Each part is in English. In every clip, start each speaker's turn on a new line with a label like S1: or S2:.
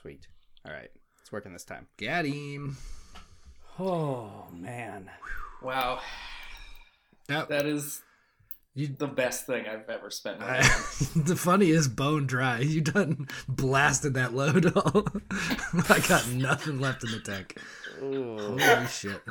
S1: Sweet. All right. It's working this time.
S2: Got him.
S1: Oh, man.
S3: Wow,
S2: Yep.
S3: that is
S2: You,
S3: the best thing I've ever spent. My
S2: I, the funny is bone dry. You done blasted that load all. I got nothing left in the tank.
S1: Ooh.
S2: Holy shit.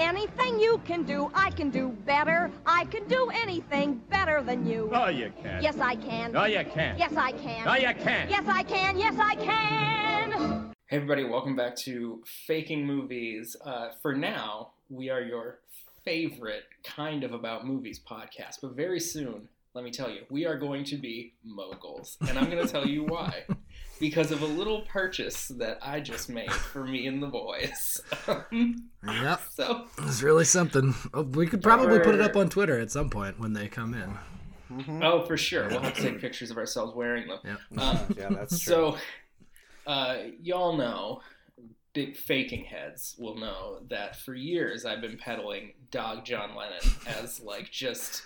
S4: Anything you can do, I can do better. I can do anything better than you.
S5: Oh, you can't.
S4: Yes, I can.
S5: No, you can't.
S4: Yes, I can.
S5: No, you can't.
S4: Yes, I can. Yes, I can.
S3: hey everybody, welcome back to Faking Movies. Uh, for now, we are your favorite kind of about movies podcast, but very soon, let me tell you, we are going to be moguls, and I'm going to tell you why. Because of a little purchase that I just made for me and the boys.
S2: Yep.
S3: so
S2: It's really something. Oh, We could probably put it up on Twitter at some point when they come in.
S3: Oh, for sure. We'll have to take pictures of ourselves wearing them.
S2: Yep.
S3: Um,
S1: yeah, that's true.
S3: so, uh, y'all know, big faking heads will know that for years I've been peddling Dog John Lennon as like just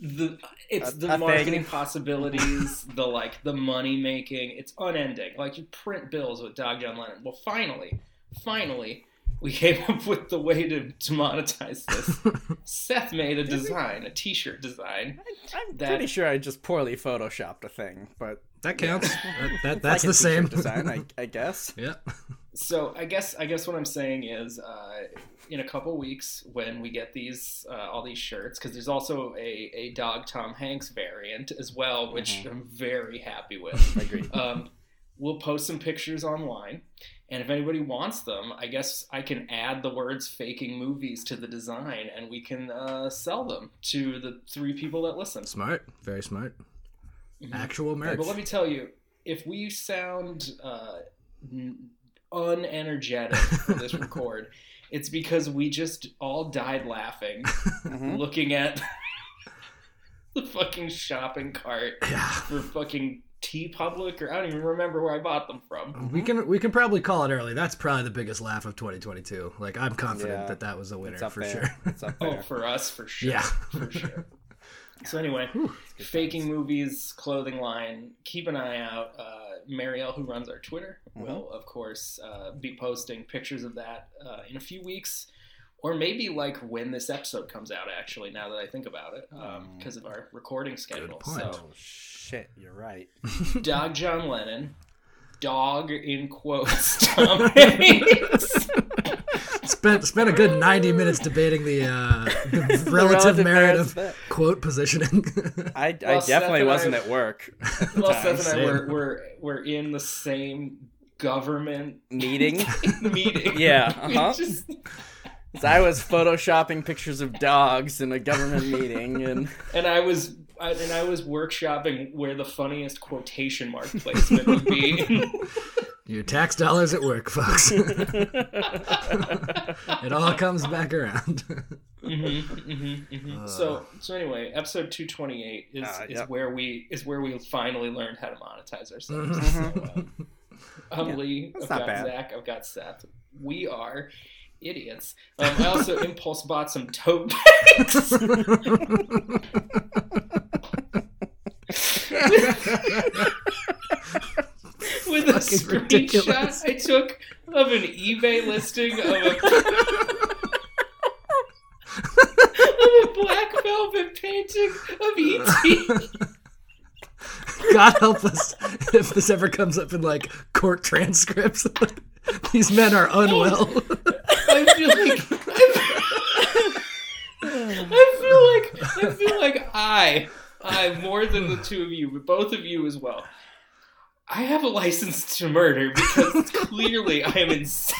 S3: the it's
S1: A-
S3: the
S1: a thing.
S3: marketing possibilities, the like the money making. It's unending. Like you print bills with Dog John Lennon. Well, finally, finally. We came up with the way to, to monetize this. Seth made a design, a T-shirt design.
S1: I'm
S3: that-
S1: pretty sure I just poorly photoshopped a thing, but
S2: That counts. That, that, that's
S1: like
S2: the same.
S1: design, I, I guess.
S2: yeah.
S3: So I guess I guess what I'm saying is, uh, in a couple weeks when we get these uh, all these shirts, because there's also a, a dog Tom Hanks variant as well, which I'm very happy with.
S1: Agreed.
S3: um, we'll post some pictures online, and if anybody wants them, I guess I can add the words "faking movies" to the design, and we can uh, sell them to the three people that listen.
S2: Smart. Very smart.
S3: Mhm.
S2: Actual merch.
S3: but let me tell you, if we sound uh, n- unenergetic for this record, it's because we just all died laughing
S1: Mhm.
S3: looking at the fucking shopping cart
S2: Yeah.
S3: for fucking TeePublic, or I don't even remember where I bought them from.
S2: We can we can probably call it early. That's probably the biggest laugh of 2022. Like I'm confident
S1: Yeah.
S2: that that was a winner
S1: It's up
S2: for
S1: there.
S2: sure.
S1: It's up
S3: Oh, for us, for sure.
S2: Yeah.
S3: for sure. So anyway, faking movies clothing line. Keep an eye out. Uh, Marielle, who runs our Twitter, will of course uh, be posting pictures of that uh, in a few weeks, or maybe like when this episode comes out. Actually, now that I think about it, um, because of our recording schedule. So,
S1: Oh shit, you're right.
S3: Dog John Lennon, dog in quotes Tom Hanks.
S2: Spent spent a good 90 minutes debating the, uh, the relative,
S1: relative
S2: merit of
S1: of that.
S2: quote positioning.
S1: I, I
S3: Well,
S1: definitely wasn't at work. at the
S3: well. Seth and I were, were were in the same government
S1: Meeting.
S3: meeting.
S1: Yeah, uh-huh.
S3: just-
S1: I was photoshopping pictures of dogs in a government meeting, and
S3: and I was I, and I was workshopping where the funniest quotation mark placement would be.
S2: Your tax dollars at work, folks. it all comes back around.
S3: Mhm, mhm, mhm. So so anyway, episode two twenty eight is,
S1: Uh,
S3: is
S1: yep.
S3: where we is where we finally learned how to monetize ourselves.
S2: Mm-hmm.
S3: So, uh, I'm Lee. I've
S1: that's not
S3: got
S1: bad.
S3: Zach. I've got Seth. We are idiots. Um, I also impulse bought some tote bags. With a screenshot
S2: ridiculous.
S3: I took of an eBay listing of a, of a black velvet painting of E.T.
S2: God help us if this ever comes up in like court transcripts. These men are unwell.
S3: I feel like I feel like I feel like I I more than the two of you, but both of you as well. I have a license to murder because clearly I am insane.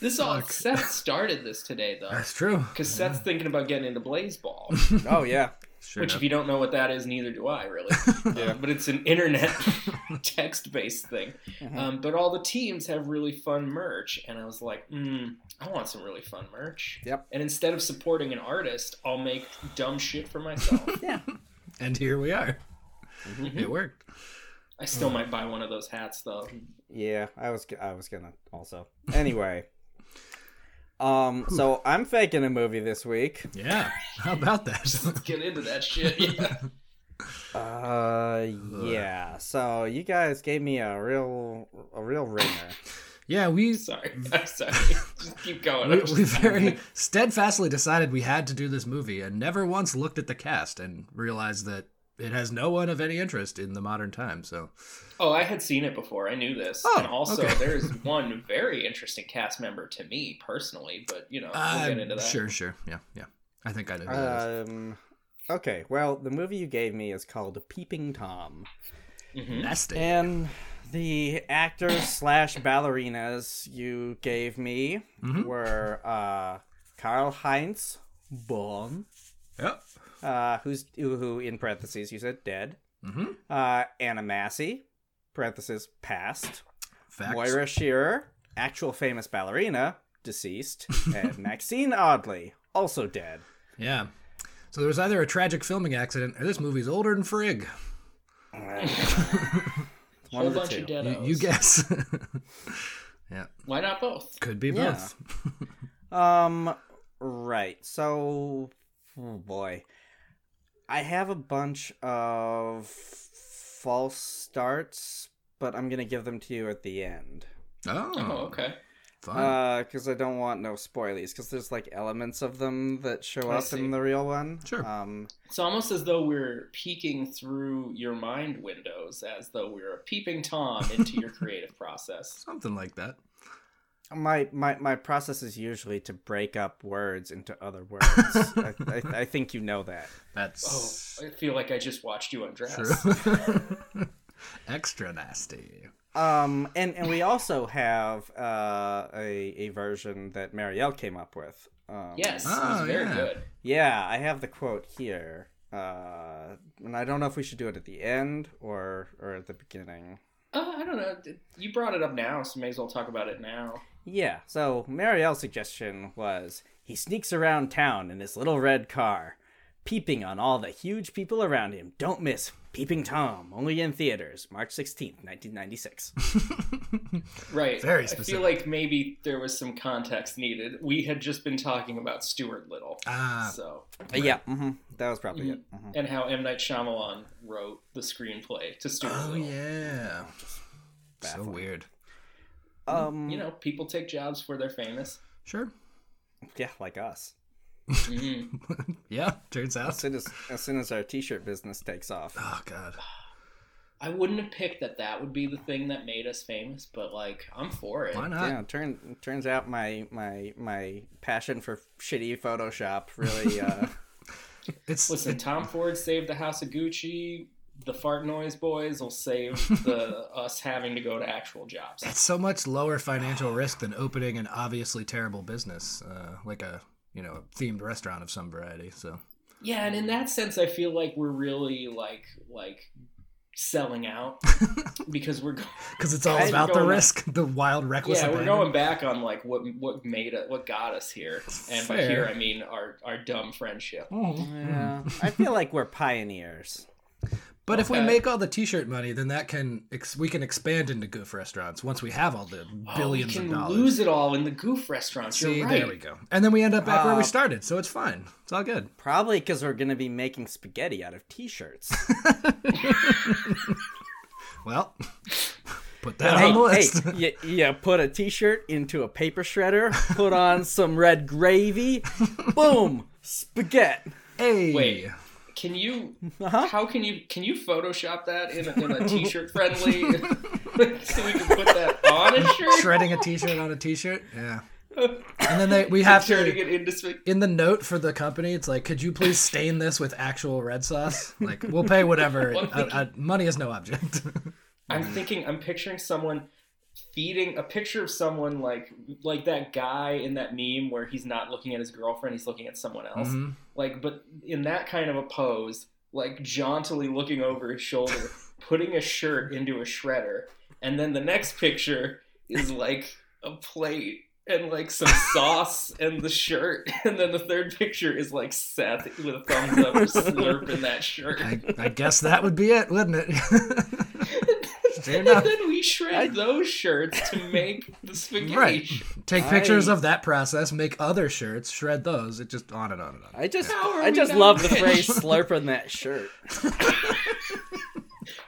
S3: This all Seth started this today though.
S2: that's true.
S3: Because Seth's thinking about getting into Blaseball.
S1: oh yeah,
S2: Sure
S3: Which,
S2: enough.
S3: if you don't know what that is, neither do I really.
S1: Yeah.
S3: Um, but it's an internet text-based thing.
S1: Mhm.
S3: Um, but all the teams have really fun merch, and I was like, mm, I want some really fun merch.
S1: Yep.
S3: And instead of supporting an artist, I'll make dumb shit for myself.
S1: yeah.
S2: And here we are.
S3: Mhm.
S2: It worked.
S3: I still might buy one of those hats though.
S1: Yeah, I was I was gonna also. Anyway. Um, so I'm faking a movie this week.
S2: Yeah. How about that?
S3: Let's get into that shit. Yeah.
S1: Uh, yeah. So you guys gave me a real a real ringer.
S2: Yeah, we
S3: Sorry. I'm sorry. Just keep going.
S2: we, we very steadfastly decided we had to do this movie and never once looked at the cast and realized that it has no one of any interest in the modern time. So
S3: Oh, I had seen it before. I knew this.
S2: Oh,
S3: and also,
S2: okay.
S3: there's one very interesting cast member to me personally, but you know, we'll get into
S2: uh,
S3: that.
S2: sure, sure, yeah, yeah. I think I know. Who.
S1: Um, okay. Well, the movie you gave me is called Peeping Tom,
S3: Mhm.
S2: Nasty.
S1: and the actors slash ballerinas you gave me
S2: Mhm.
S1: were uh, Karl Heinz Bohm,
S2: Yep.
S1: uh, who's who, who in parentheses you said dead.
S2: Mm-hmm.
S1: Uh, Anna Massey, parentheses past.
S2: Facts.
S1: Moira Shearer, actual famous ballerina, deceased, and Maxine Audley, also dead.
S2: Yeah. So there was either a tragic filming accident or this movie's older than Frig.
S1: One
S3: Whole
S1: of the
S3: bunch
S1: two.
S3: of deados.
S2: You, you guess. yeah.
S3: Why not both?
S2: Could be
S1: Yeah.
S2: both.
S1: Um, right. So, oh boy, I have a bunch of false starts, but I'm gonna give them to you at the end.
S2: Oh,
S3: Oh, okay.
S2: Fun.
S1: Uh, because I don't want no spoilies. Because there's like elements of them that show
S3: I
S1: up
S3: see.
S1: in the real one.
S2: Sure.
S1: Um,
S3: It's almost as though we're peeking through your mind windows, as though we're a peeping tom into your creative process.
S2: Something like that.
S1: my my my process is usually to break up words into other words. I, I, I think you know that.
S2: That's.
S3: Oh, I feel like I just watched you undress.
S2: true. Extra nasty.
S1: Um, and and we also have uh, a a version that Marielle came up with. Um,
S3: Yes, it
S2: Oh,
S3: was very
S2: yeah.
S3: good.
S1: Yeah, I have the quote here. Uh, and I don't know if we should do it at the end or or at the beginning.
S3: Uh, I don't know. You brought it up now, so may as well talk about it now.
S1: Yeah. So Marielle's suggestion was he sneaks around town in his little red car, peeping on all the huge people around him. Don't miss Peeping Tom, only in theaters, March sixteenth, nineteen ninety six.
S3: Right.
S2: Very
S3: I feel like maybe there was some context needed. We had just been talking about Stuart Little.
S2: Ah,
S3: So,
S1: Yeah, hmm that was probably it. Mhm.
S3: and how M. Night Shyamalan wrote the screenplay to Stuart
S2: oh
S3: Little.
S2: yeah. So weird.
S1: Um,
S3: You know, people take jobs where they're famous.
S2: Sure.
S1: yeah, like us.
S3: Mhm.
S2: Yeah, turns
S1: As
S2: out.
S1: soon as as soon as our t-shirt business takes off.
S2: Oh god.
S3: I wouldn't have picked that that would be the thing that made us famous, but like, I'm for it.
S2: Why not?
S1: Yeah, turn turns out my my my passion for shitty Photoshop really uh
S2: It's
S3: Listen, Tom Ford saved the House of Gucci. The fart noise boys will save the us having to go to actual jobs.
S2: it's so much lower financial risk than opening an obviously terrible business, uh, like a you know themed restaurant of some variety. So
S3: Yeah, and in that sense, I feel like we're really like like selling out because we're
S2: because it's all about the
S3: going-
S2: risk, the wild, reckless.
S3: yeah we're going back on like what what made it what got us here, and by here I mean our our dumb friendship.
S1: Oh, yeah, hmm. I feel like we're pioneers.
S2: But if we make all the T-shirt money, then that can ex- we can expand into goof restaurants once we have all the billions
S3: oh, we
S2: of
S3: can
S2: dollars.
S3: lose it all in the goof restaurants.
S2: See,
S3: You're right.
S2: there we go. And then we end up back where we
S1: Uh,
S2: started, so it's fine. It's all good.
S1: Probably because we're gonna be making spaghetti out of t-shirts.
S2: Well, put that
S1: hey,
S2: on the
S1: hey,
S2: list.
S1: you, you put a t-shirt into a paper shredder, put on some red gravy, boom, spaghetti.
S2: Hey,
S3: Wait. Can you?
S1: Uh-huh.
S3: How can you? Can you Photoshop that in a, in a T-shirt friendly? so we can put that on a shirt.
S2: shredding a T-shirt on a T-shirt. Yeah. And then they we have to in the note for the company. It's like, could you please stain this with actual red sauce? Like, we'll pay whatever.
S3: Well,
S2: uh, uh, money is no object.
S3: I'm thinking. I'm picturing someone feeding a picture of someone like like that guy in that meme where he's not looking at his girlfriend, he's looking at someone else.
S2: Mhm.
S3: Like, but in that kind of a pose, like jauntily looking over his shoulder, putting a shirt into a shredder, and then the next picture is like a plate and like some sauce and the shirt, and then the third picture is like Seth with a thumbs up slurping that shirt.
S2: I, I guess that would be it, wouldn't it? Fair
S3: and then we shred those shirts to make the spaghetti.
S2: Right. Take pictures
S1: I-
S2: of that process, make other shirts, shred those. It just on and on and on.
S1: I just
S3: How
S1: I just love the
S3: rich?
S1: phrase slurping that shirt.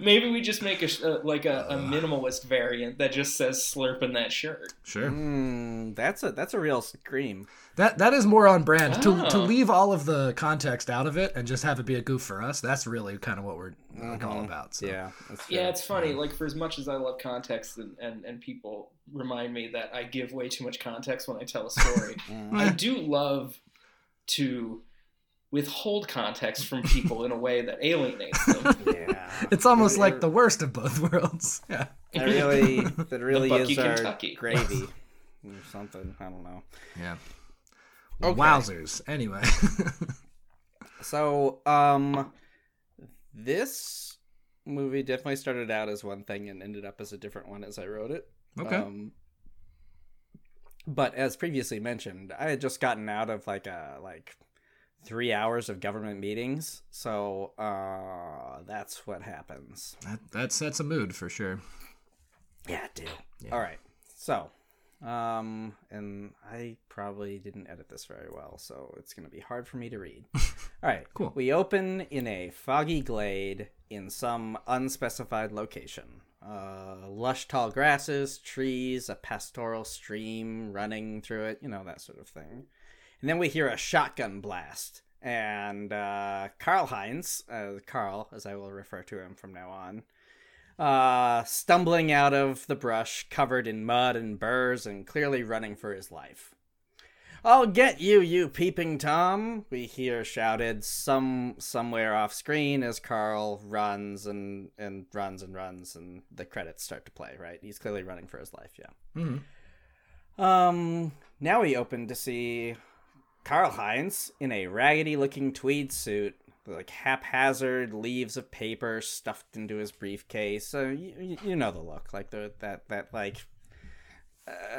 S3: Maybe we just make a uh, like a, a minimalist variant that just says "slurp" in that shirt."
S2: Sure.
S1: Mm, that's a that's a real scream.
S2: That that is more on brand. To to
S3: Oh.
S2: leave all of the context out of it and just have it be a goof for us. That's really kind of what we're like, all about. So.
S1: Yeah.
S3: Yeah, it's funny. Like for as much as I love context, and, and, and people remind me that I give way too much context when I tell a story, I do love to withhold context from people in a way that alienates them.
S1: yeah.
S2: It's almost like the worst of both worlds. Yeah.
S1: That really that really
S3: Bucky,
S1: is our
S3: Kentucky.
S1: gravy or something. I don't know.
S2: Yeah.
S1: Okay.
S2: Wowzers. Anyway.
S1: So, um, this movie definitely started out as one thing and ended up as a different one as I wrote it.
S2: Okay.
S1: Um, but as previously mentioned, I had just gotten out of like a like three hours of government meetings, so uh, that's what happens.
S2: that, that sets a mood for sure.
S1: Yeah, dude. All right. So, um, and I probably didn't edit this very well, so it's going to be hard for me to read. All right.
S2: Cool.
S1: We open in a foggy glade in some unspecified location. Uh, lush tall grasses, trees, a pastoral stream running through it, you know, that sort of thing. And then we hear a shotgun blast. And uh, Karl Heinz, uh, Carl, as I will refer to him from now on, uh, stumbling out of the brush, covered in mud and burrs, and clearly running for his life. I'll get you, you peeping Tom! We hear shouted some somewhere off screen as Carl runs and and runs and runs, and the credits start to play. Right, he's clearly running for his life. Yeah. Um. Now we open to see Karl Heinz in a raggedy-looking tweed suit, like haphazard leaves of paper stuffed into his briefcase. So you, you know the look, like the that that like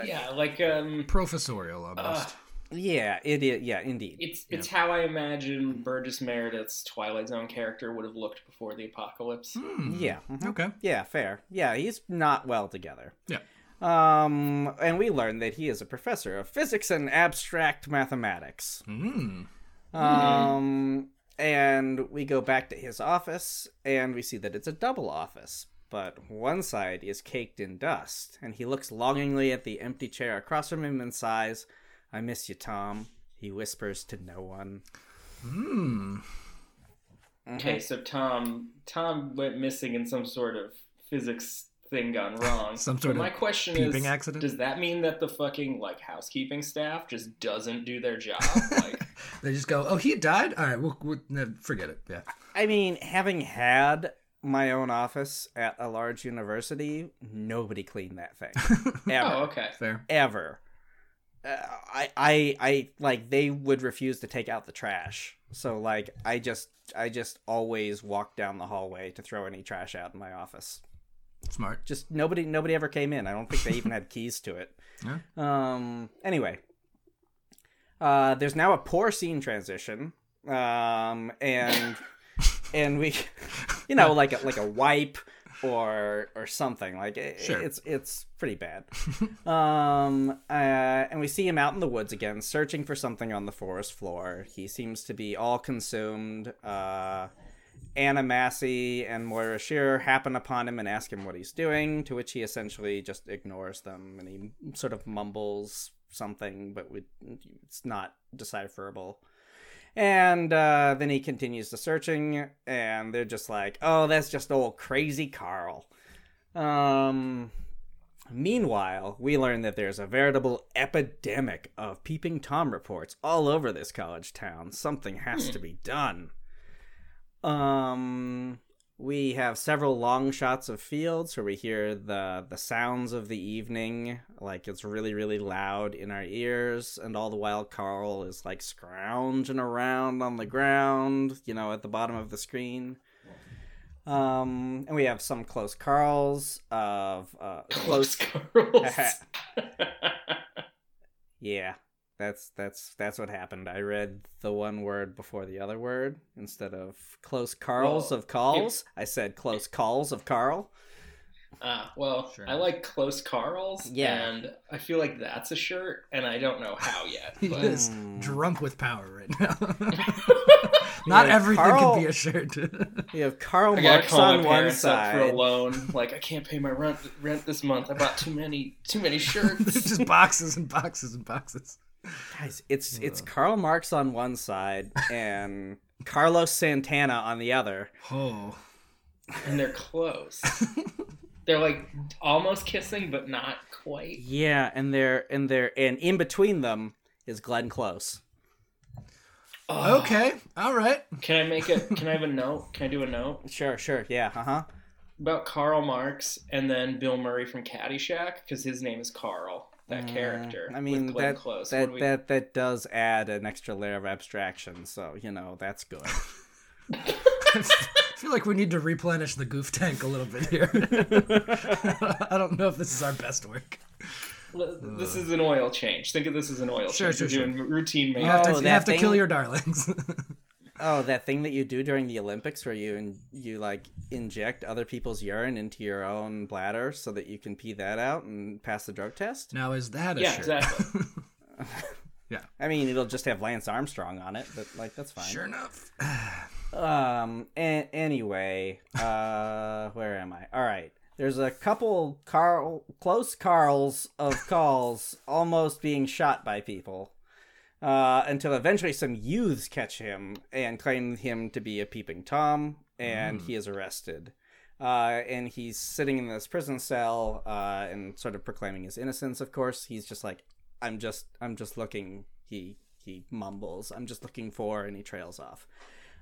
S3: yeah, like um,
S2: Professorial almost.
S1: yeah, it is yeah, indeed.
S3: it's it's how I imagine Burgess Meredith's Twilight Zone character would have looked before the apocalypse.
S2: Hmm.
S1: Yeah. mhm.
S2: okay.
S1: Yeah, fair. Yeah, he's not well together.
S2: Yeah.
S1: Um, and we learn that he is a professor of physics and abstract mathematics.
S2: Mm.
S1: Um, and we go back to his office, and we see that it's a double office. But one side is caked in dust, and he looks longingly at the empty chair across from him and sighs, I miss you, Tom. He whispers to no one.
S2: Hmm.
S3: Okay, so Tom Tom went missing in some sort of physics thing gone wrong.
S2: Some sort
S3: But
S2: of
S3: my question
S2: peeping
S3: is,
S2: accident?
S3: does that mean that the fucking like housekeeping staff just doesn't do their job? Like,
S2: They just go, oh, he died? All right, we'll, we'll no, forget it. Yeah.
S1: I mean, having had my own office at a large university, nobody cleaned that thing. Ever.
S3: oh, okay.
S2: Fair.
S1: Ever. Uh, I, I, I, like, they would refuse to take out the trash. So, like, I just, I just always walked down the hallway to throw any trash out in my office.
S2: Smart.
S1: Just nobody, nobody ever came in. I don't think they even had keys to it.
S2: Yeah.
S1: Um. Anyway, uh, there's now a poor scene transition. Um. And and we, you know, like a, like a wipe or or something. Like it,
S2: Sure.
S1: it's it's pretty bad. um. Uh. And we see him out in the woods again, searching for something on the forest floor. He seems to be all consumed. Uh. Anna Massey and Moira Shearer happen upon him and ask him what he's doing, to which he essentially just ignores them and he sort of mumbles something, but we, it's not decipherable. And uh, then he continues the searching, and they're just like, "Oh, that's just old crazy Carl." Um. Meanwhile, we learn that there's a veritable epidemic of peeping tom reports all over this college town. Something has to be done. Um, we have several long shots of fields where we hear the the sounds of the evening like it's really really loud in our ears and all the while carl is like scrounging around on the ground you know at the bottom of the screen um and we have some close carls of uh
S3: Close
S1: close
S3: girls.
S1: yeah that's that's that's what happened i read the one word before the other word instead of close carls
S3: Well,
S1: of calls i said close calls of carl
S3: Ah, well,
S2: Sure.
S3: I like close Carls.
S1: Yeah.
S3: And I feel like that's a shirt, and I don't know how yet.
S2: He is
S1: Hmm.
S2: drunk with power right now. Not
S1: Yeah,
S2: everything
S1: Carl-
S2: can be a shirt.
S1: We have Karl
S3: I
S1: Marx on one
S3: parents up for a loan. Like I can't pay my rent rent this month. I bought too many too many shirts.
S2: Just boxes and boxes and boxes.
S1: Guys, it's it's Karl Marx on one side and Carlos Santana on the other.
S2: Oh.
S3: and they're close. they're like almost kissing, but not quite.
S1: Yeah, and they're and they're and in between them is Glenn Close.
S3: Oh,
S2: Okay. All right.
S3: Can I make a? Can I have a note? Can I do a note
S1: Sure, sure, yeah, uh huh.
S3: about Karl Marx and then Bill Murray from Caddyshack because his name is Carl. That character.
S1: Mm, I mean
S3: with Glenn
S1: that
S3: Close.
S1: that
S3: we-
S1: that that does add an extra layer of abstraction, so you know that's good.
S2: I feel like we need to replenish the goof tank a little bit here. I don't know if this is our best work.
S3: This is an oil change. Think of this as an oil
S2: Sure,
S3: change.
S2: sure,
S3: You're doing routine
S2: You
S3: maintenance.
S2: have to,
S1: Oh,
S2: you have to kill your darlings.
S1: oh, that thing that you do during the Olympics, where you and you like inject other people's urine into your own bladder so that you can pee that out and pass the drug test.
S2: now, is that a
S3: Yeah,
S2: shirt?
S3: exactly. Yeah.
S1: I mean, it'll just have Lance Armstrong on it, but like that's fine.
S2: Sure enough.
S1: Um. A- anyway, uh, where am I? All right. There's a couple Carl close Carls of calls almost being shot by people, uh, until eventually some youths catch him and claim him to be a peeping tom, and he is arrested. Uh, and he's sitting in this prison cell, uh, and sort of proclaiming his innocence. Of course, he's just like, "I'm just, I'm just looking." He he mumbles, "I'm just looking for," and he trails off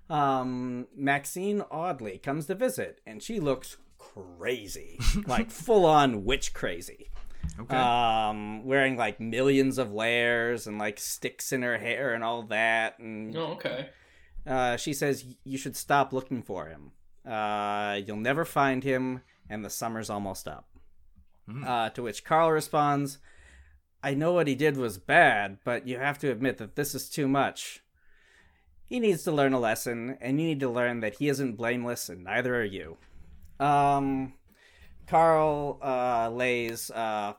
S1: um, Maxine Audley comes to visit, and she looks crazy, like full on witch crazy.
S2: Okay.
S1: Um, wearing like millions of layers and like sticks in her hair and all that, and
S3: oh, okay.
S1: uh, she says you should stop looking for him. Uh, you'll never find him, and the summer's almost up. Uh, to which Carl responds, "I know what he did was bad, but you have to admit that this is too much." He needs to learn a lesson, and you need to learn that he isn't blameless, and neither are you. Um, Carl uh, lays uh,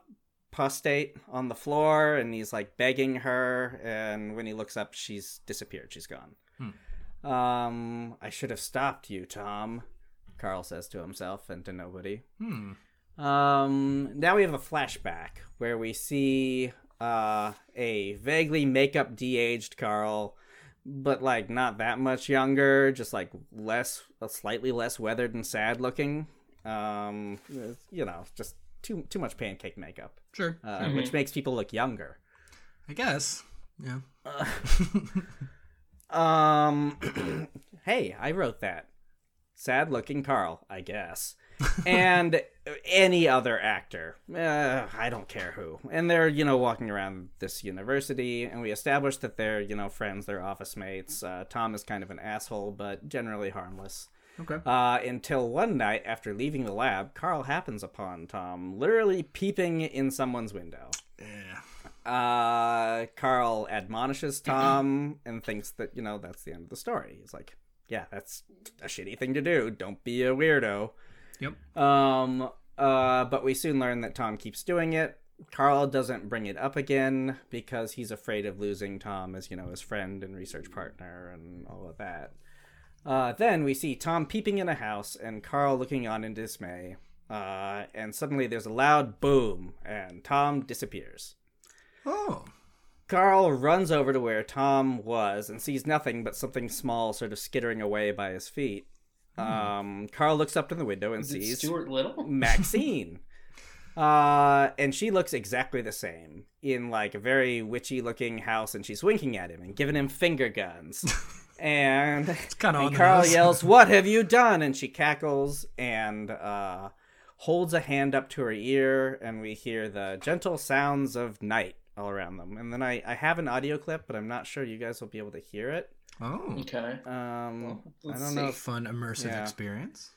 S1: prostate on the floor, and he's like begging her. And when he looks up, she's disappeared. She's gone. Um, I should have stopped you, Tom. Carl says to himself and to nobody.
S2: Hmm.
S1: Um, now we have a flashback where we see uh, a vaguely makeup de-aged Carl, but like not that much younger, just like less, slightly less weathered and sad looking. Um, you know, just too too much pancake makeup,
S2: Sure.
S1: uh, which makes people look younger.
S2: I guess. Yeah.
S1: Um, hey, I wrote that. Sad looking Carl, I guess. and any other actor. Uh, I don't care who. And they're, you know, walking around this university, and we established that they're, you know, friends, they're office mates. Uh, Tom is kind of an asshole, but generally harmless.
S2: Okay.
S1: Uh, until one night, after leaving the lab, Carl happens upon Tom literally peeping in someone's window.
S2: Yeah.
S1: Uh, Carl admonishes Tom and thinks that, you know, that's the end of the story. He's like, yeah, that's a shitty thing to do. Don't be a weirdo.
S2: Yep.
S1: Um, uh, but we soon learn that Tom keeps doing it. Carl doesn't bring it up again because he's afraid of losing Tom as, you know, his friend and research partner and all of that. Uh, then we see Tom peeping in a house and Carl looking on in dismay. Uh, and suddenly there's a loud boom and Tom disappears.
S2: Oh.
S1: Carl runs over to where Tom was and sees nothing but something small sort of skittering away by his feet. Um, Carl looks up in the window and
S3: Is
S1: sees
S3: Stuart Little?
S1: Maxine. uh, and she looks exactly the same in like a very witchy looking house, and she's winking at him and giving him finger guns. and,
S2: kinda
S1: and Carl yells, "What have you done?" And she cackles and uh, holds a hand up to her ear, and we hear the gentle sounds of night all around them. And then I, I have an audio clip, but I'm not sure you guys will be able to hear it.
S2: Oh,
S3: Okay.
S1: Um,
S3: Well,
S1: I don't know. If,
S2: fun immersive
S1: Yeah.
S2: experience.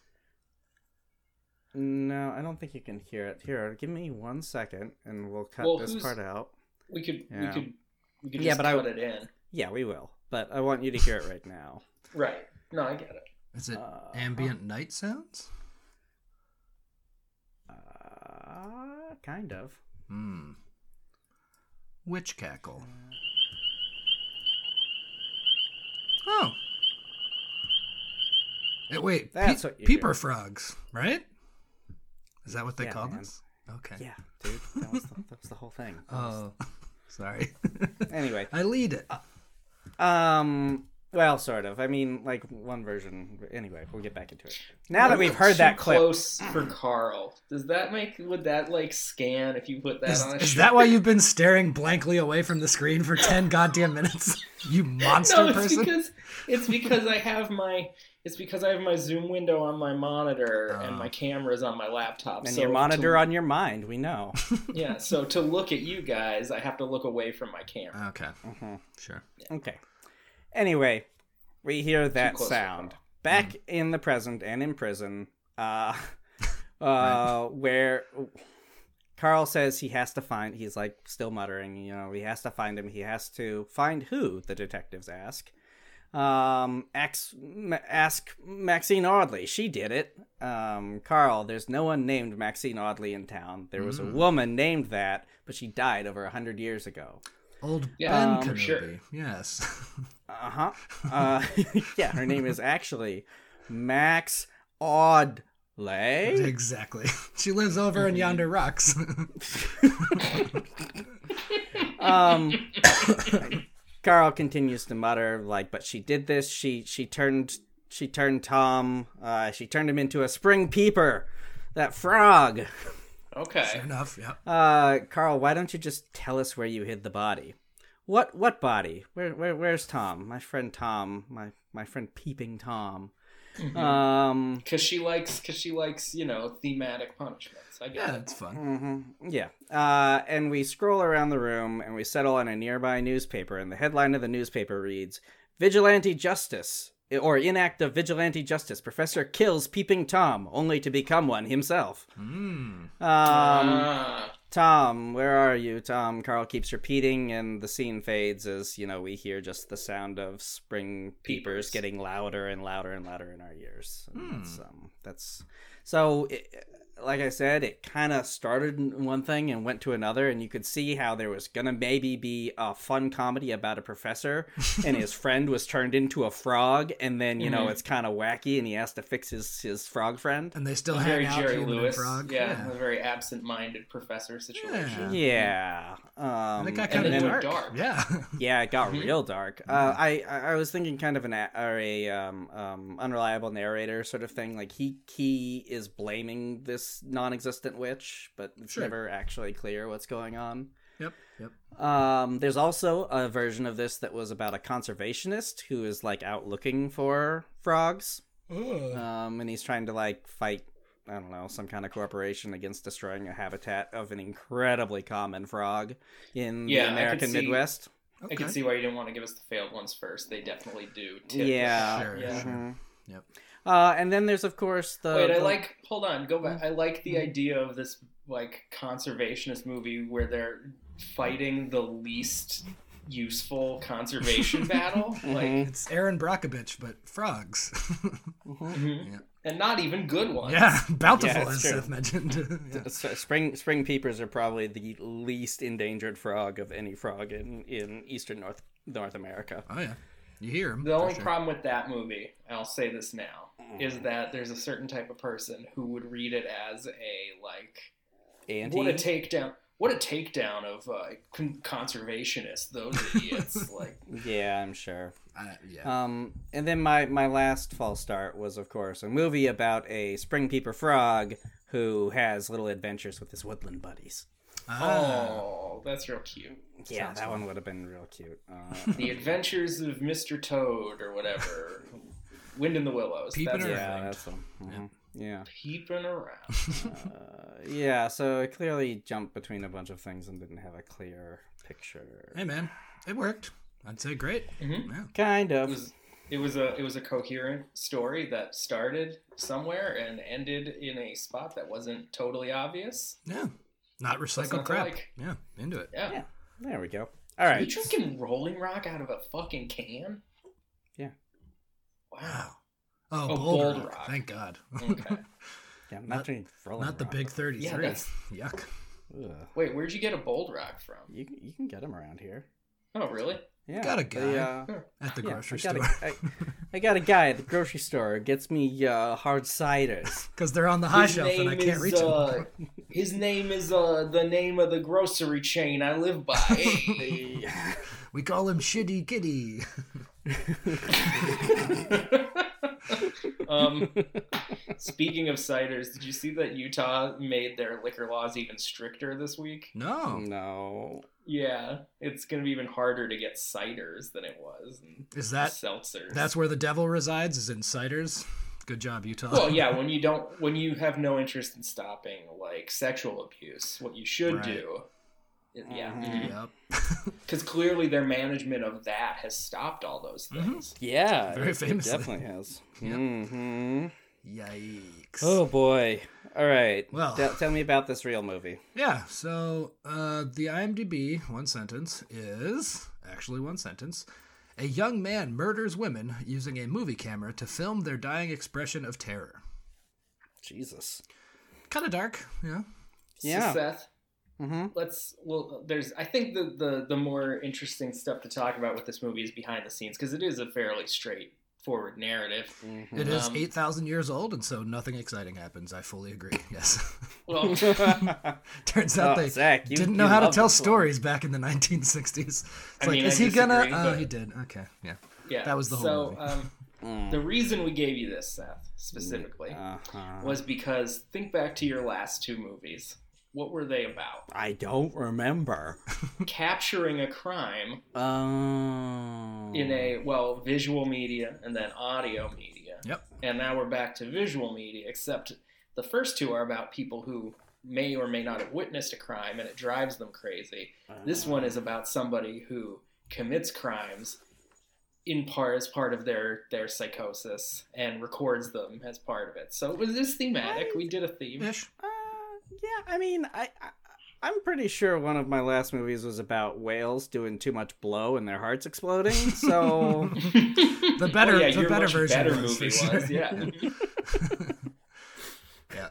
S1: no, I don't think you can hear it. Here, give me one second, and we'll cut
S3: Well,
S1: this part out.
S3: We could we
S1: Yeah.
S3: could we could
S1: Yeah,
S3: just
S1: but I-
S3: cut it in.
S1: Yeah, we will. But I want you to hear it right now.
S3: Right. No, I get it.
S2: Is it
S1: Uh,
S2: ambient night sounds?
S1: Uh, kind of.
S2: Hmm. Witch cackle. Oh. Eh, wait,
S1: That's
S2: pe-
S1: what you
S2: peeper
S1: hear.
S2: frogs, right? Is that what they
S1: Yeah,
S2: call
S1: man.
S2: this? Okay.
S1: Yeah, dude, that was the, that was the whole thing.
S2: Oh, sorry.
S1: Anyway,
S2: I lead it.
S1: Um, well, sort of. I mean, like one version. Anyway, we'll get back into it. Now that
S3: We're
S1: we've heard
S3: too
S1: that clip,
S3: close for Carl. Does that make would that like scan if you put that
S2: Is,
S3: on a
S2: is
S3: shirt?
S2: that why you've been staring blankly away from the screen for 10 goddamn minutes? You monster
S3: no, it's
S2: person?
S3: because it's because I have my it's because I have my Zoom window on my monitor and
S2: Oh.
S3: my camera's on my laptop.
S1: and
S3: so
S1: your monitor
S3: to,
S1: on your mind, we know.
S3: yeah. So to look at you guys, I have to look away from my camera.
S2: Okay.
S1: Mhm.
S2: Sure.
S1: Okay. Anyway, we hear that sound
S3: Carl.
S1: back in the present and in prison, uh, uh, where Carl says he has to find. He's like still muttering. You know, he has to find him. He has to find who the detectives ask. Um, ask, ask Maxine Audley. She did it. Um, Carl, there's no one named Maxine Audley in town. There was a woman named that, but she died over a hundred years ago.
S2: Old
S3: Yeah,
S2: Ben
S1: um,
S2: Kenobi.
S3: sure.
S2: Yes.
S1: Uh-huh. Uh Yeah, her name is actually Max Audley.
S2: exactly. She lives over in Yonder Rocks.
S1: Um Carl continues to mutter like, but she did this. She she turned she turned Tom. Uh, she turned him into a spring peeper. That frog.
S3: Okay.
S2: Fair enough. Yeah.
S1: Uh, Carl, why don't you just tell us where you hid the body? What what body? Where where where's Tom? My friend Tom. My my friend peeping Tom. Um.
S3: Because she likes, because she likes, you know, thematic punishments. I get
S2: Yeah,
S3: it.
S2: it's fun.
S1: hmm Yeah. Uh, and we scroll around the room and we settle on a nearby newspaper, and the headline of the newspaper reads Vigilante Justice, or in act of Vigilante Justice. Professor kills Peeping Tom, only to become one himself.
S2: Mm.
S1: Um,
S3: Ah,
S1: Tom, where are you, Tom? Carl keeps repeating, and the scene fades as, you know, we hear just the sound of spring peepers
S3: Peepers.
S1: getting louder and louder and louder in our ears. And
S2: Hmm.
S1: That's, um, that's so. It, like I said, it kind of started in one thing and went to another, and you could see how there was gonna maybe be a fun comedy about a professor and his friend was turned into a frog, and then you know
S3: Mhm.
S1: it's kind of wacky, and he has to fix his his frog friend.
S2: And they still
S3: very
S2: hang out
S3: Jerry Lewis.
S2: and frog.
S3: Yeah, a very absent-minded professor situation.
S1: Yeah. Um,
S2: And it got kind of dark.
S3: dark.
S2: Yeah.
S1: Yeah, it got
S3: Mhm.
S1: real dark. Uh, I I I was thinking kind of an or a um, um, unreliable narrator sort of thing. Like he he is blaming this non-existent witch, but it's
S2: Sure.
S1: never actually clear what's going on.
S2: yep. Yep.
S1: Um, there's also a version of this that was about a conservationist who is like out looking for frogs. Um, and he's trying to like fight. I don't know some kind of corporation against destroying a habitat of an incredibly common frog in
S3: Yeah,
S1: the
S3: could
S1: American
S3: see-
S1: Midwest.
S3: I can see why you didn't want to give us the failed ones first. They definitely do. tip
S1: Yeah.
S2: Sure,
S3: yeah.
S2: sure.
S1: Mhm.
S2: Yep.
S1: Uh, and then there's of course the.
S3: Wait, I
S1: the-
S3: like. Hold on, go back. I like the
S1: Mm-hmm.
S3: idea of this like conservationist movie where they're fighting the least useful conservation battle, like,
S1: Mhm.
S2: It's Erin Brockovich, but frogs.
S3: mhm.
S2: Yeah.
S3: and not even good ones.
S2: yeah, bountiful,
S1: Yeah,
S2: as
S1: it's true.
S2: Seth mentioned. yeah.
S1: Spring spring peepers are probably the least endangered frog of any frog in, in eastern North North America.
S2: Oh yeah, you hear him.
S3: The only problem with that movie, and I'll say this now, is that there's a certain type of person who would read it as a like,
S1: Anti.
S3: what a takedown, what a takedown of uh, con- conservationists. Those idiots. like,
S1: Yeah, I'm sure.
S2: Uh, yeah.
S1: Um, and then my my last false start was of course a movie about a spring peeper frog who has little adventures with his woodland buddies.
S2: Ah,
S3: Oh, that's real cute.
S1: Yeah,
S2: Sounds
S1: that
S2: fun.
S1: one would have been real cute. Uh,
S3: The Adventures of Mr. Toad or whatever. Wind in the Willows.
S2: Peeping
S3: That's
S2: around.
S1: yeah, that's them. Mhm. Yeah.
S3: Peeping around.
S1: Uh, yeah, so it clearly jumped between a bunch of things and didn't have a clear picture.
S2: hey man, it worked. I'd say great.
S3: Mhm.
S2: Yeah.
S1: Kind
S3: It
S1: of.
S3: was it was a it was a coherent story that started somewhere and ended in a spot that wasn't totally obvious.
S2: Yeah. Not recycled
S3: not
S2: crap.
S3: like.
S2: Yeah, into it.
S3: Yeah.
S1: Yeah. There we go. All
S3: Are you
S1: right.
S3: drinking Rolling Rock out of a fucking can?
S1: Yeah.
S3: Wow.
S2: Wow. Oh,
S3: Oh,
S2: Boulder
S3: Boulder
S2: Rock.
S3: Rock.
S2: Thank God.
S3: Okay.
S1: Yeah, I'm
S2: Not-
S1: not drinking Rolling
S2: Not the
S1: Rock.
S2: big 33.
S3: Yeah, that's-
S2: Yuck.
S1: Ugh.
S3: Wait, where'd you get a Bold Rock from?
S1: You, you can get them around here.
S3: Oh, really?
S1: Yeah.
S2: Got a
S1: they,
S2: guy.
S1: uh,
S2: At the
S1: yeah,
S2: grocery
S1: I
S2: store.
S1: a, I, I got a guy at the grocery store gets me uh, hard ciders.
S2: Because they're on the high
S3: His
S2: shelf and I can't
S3: is,
S2: reach
S3: uh,
S2: them.
S3: His name is uh, the name of the grocery chain I live by. Hey.
S2: We call him Shitty Kitty.
S3: Um, speaking of ciders, did you see that Utah made their liquor laws even stricter this week?
S2: No.
S1: no.
S3: Yeah, it's gonna be even harder to get ciders than it was. And
S2: Is that
S3: seltzers?
S2: that's where the devil resides? Is in ciders? Good job, Utah.
S3: well, yeah. When you don't, when you have no interest in stopping like sexual abuse, what you should
S2: Right.
S3: do, yeah,
S1: Mhm.
S2: Yep.
S3: because clearly their management of that has stopped all those
S2: Mm-hmm.
S3: things.
S1: Yeah.
S2: Very
S1: it- it
S2: famously.
S1: definitely has.
S2: Yep.
S1: hmm
S2: Yikes.
S1: Oh boy. All right.
S2: Well-
S1: Tell- tell me about this real movie.
S2: Yeah, so uh, the IMDb one sentence is actually one sentence. A young man murders women using a movie camera to film their dying expression of terror.
S1: Jesus.
S2: Kind of dark, yeah.
S1: Yeah.
S3: Seth,
S1: Mm-hmm.
S3: let's well there's i think the, the the more interesting stuff to talk about with this movie is behind the scenes because it is a fairly straightforward narrative
S1: Mm-hmm.
S2: It is
S3: Um,
S2: 8,000 years old, and so nothing exciting happens. I fully agree. Yes.
S3: well
S2: Turns out
S1: Oh,
S2: they
S1: Zach, you-
S2: didn't know how to tell
S1: this one.
S2: stories back in the 1960s. It's
S3: I
S2: like,
S3: mean,
S2: is
S3: I
S2: he gonna? Oh, he did. Okay, yeah.
S3: yeah
S2: That was the whole
S3: so
S2: movie.
S3: um
S1: Mm.
S3: the reason we gave you this seth specifically
S1: Uh-huh.
S3: was because think back to your last two movies what were they about?
S1: I don't remember.
S3: capturing a crime
S1: Oh.
S3: in a well visual media and then audio media.
S2: Yep.
S3: and now we're back to visual media except the first two are about people who may or may not have witnessed a crime and it drives them crazy. This one is about somebody who commits crimes in part as part of their their psychosis and records them as part of it. So it was this thematic. We did a theme.
S2: Ish.
S1: Uh, yeah, I mean, I, I I'm pretty sure one of my last movies was about whales doing too much blow and their hearts exploding. So
S2: The better,
S3: Oh, yeah,
S2: the
S3: your
S2: better
S3: much
S2: version
S3: better movie was
S2: sure.
S3: yeah
S2: Yeah.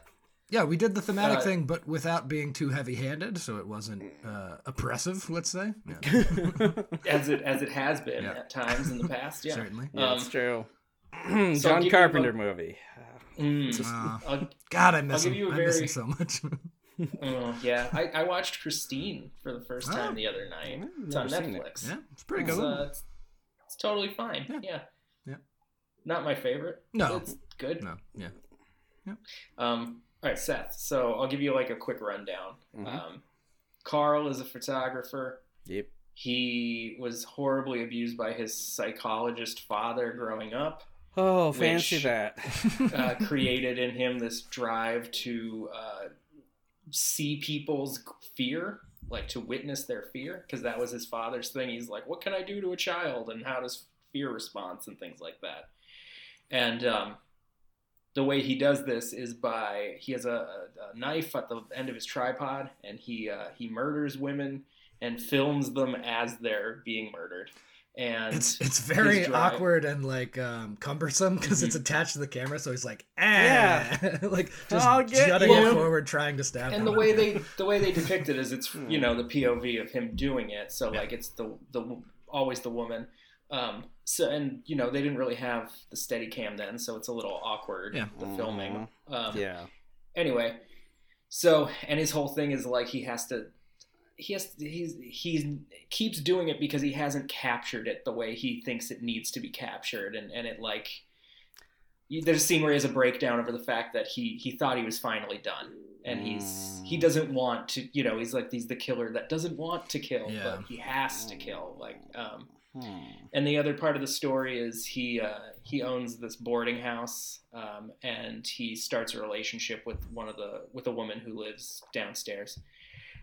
S2: Yeah, we did the thematic
S3: Uh,
S2: thing, but without being too heavy-handed, so it wasn't uh, oppressive. Let's say. Yeah,
S3: as it as it has been
S2: Yeah.
S3: at times in the past yeah
S2: certainly.
S1: yeah,
S3: Um,
S1: it's true. John
S3: give you
S1: Carpenter
S3: a-
S1: movie.
S3: Mm.
S2: Uh, God, I miss him.
S3: I you
S2: miss
S3: very-
S2: him so much.
S3: Oh, yeah, I, I watched Christine for the first time
S2: Oh.
S3: the other night. It's on
S1: never seen it.
S3: Netflix.
S2: yeah, it's pretty
S3: It's,
S2: good.
S3: uh, it's, it's totally fine.
S2: Yeah.
S3: Yeah.
S2: Yeah.
S3: Not my favorite.
S2: No.
S3: It's good.
S2: no, yeah.
S3: Um, all right, Seth. So I'll give you like a quick rundown.
S1: Mhm.
S3: Um, Carl is a photographer.
S1: Yep.
S3: He was horribly abused by his psychologist father growing up.
S1: Oh, fancy
S3: Which-
S1: that.
S3: uh, created in him this drive to uh, see people's fear, like to witness their fear, because that was his father's thing. He's like, "What can I do to a child, and how does fear response and things like that?" And um, the way he does this is by he has a, a, a knife at the end of his tripod, and he uh, he murders women and films them as they're being murdered. And
S2: It's it's very awkward and like um, cumbersome because it's
S3: Mm-hmm.
S2: attached to the camera. So he's like, ah,
S1: Yeah.
S2: like just jutting
S3: you.
S2: it forward, trying to stab.
S3: and
S2: him.
S3: the way they the way they depict it is it's you know the POV of him doing it. So like it's the the always the woman. Um, so and you know they didn't really have the steady cam then, so it's a little awkward
S2: Yeah.
S3: the filming. Um,
S1: yeah.
S3: Anyway, so and his whole thing is like he has to. He has he's he's keeps doing it because he hasn't captured it the way he thinks it needs to be captured, and and it like there's a scene where he has a breakdown over the fact that he he thought he was finally done and he's he doesn't want to you know he's like he's the killer that doesn't want to kill
S2: Yeah.
S3: but he has to kill like um
S1: Hmm.
S3: and the other part of the story is he uh, he owns this boarding house, um, and he starts a relationship with one of the with a woman who lives downstairs.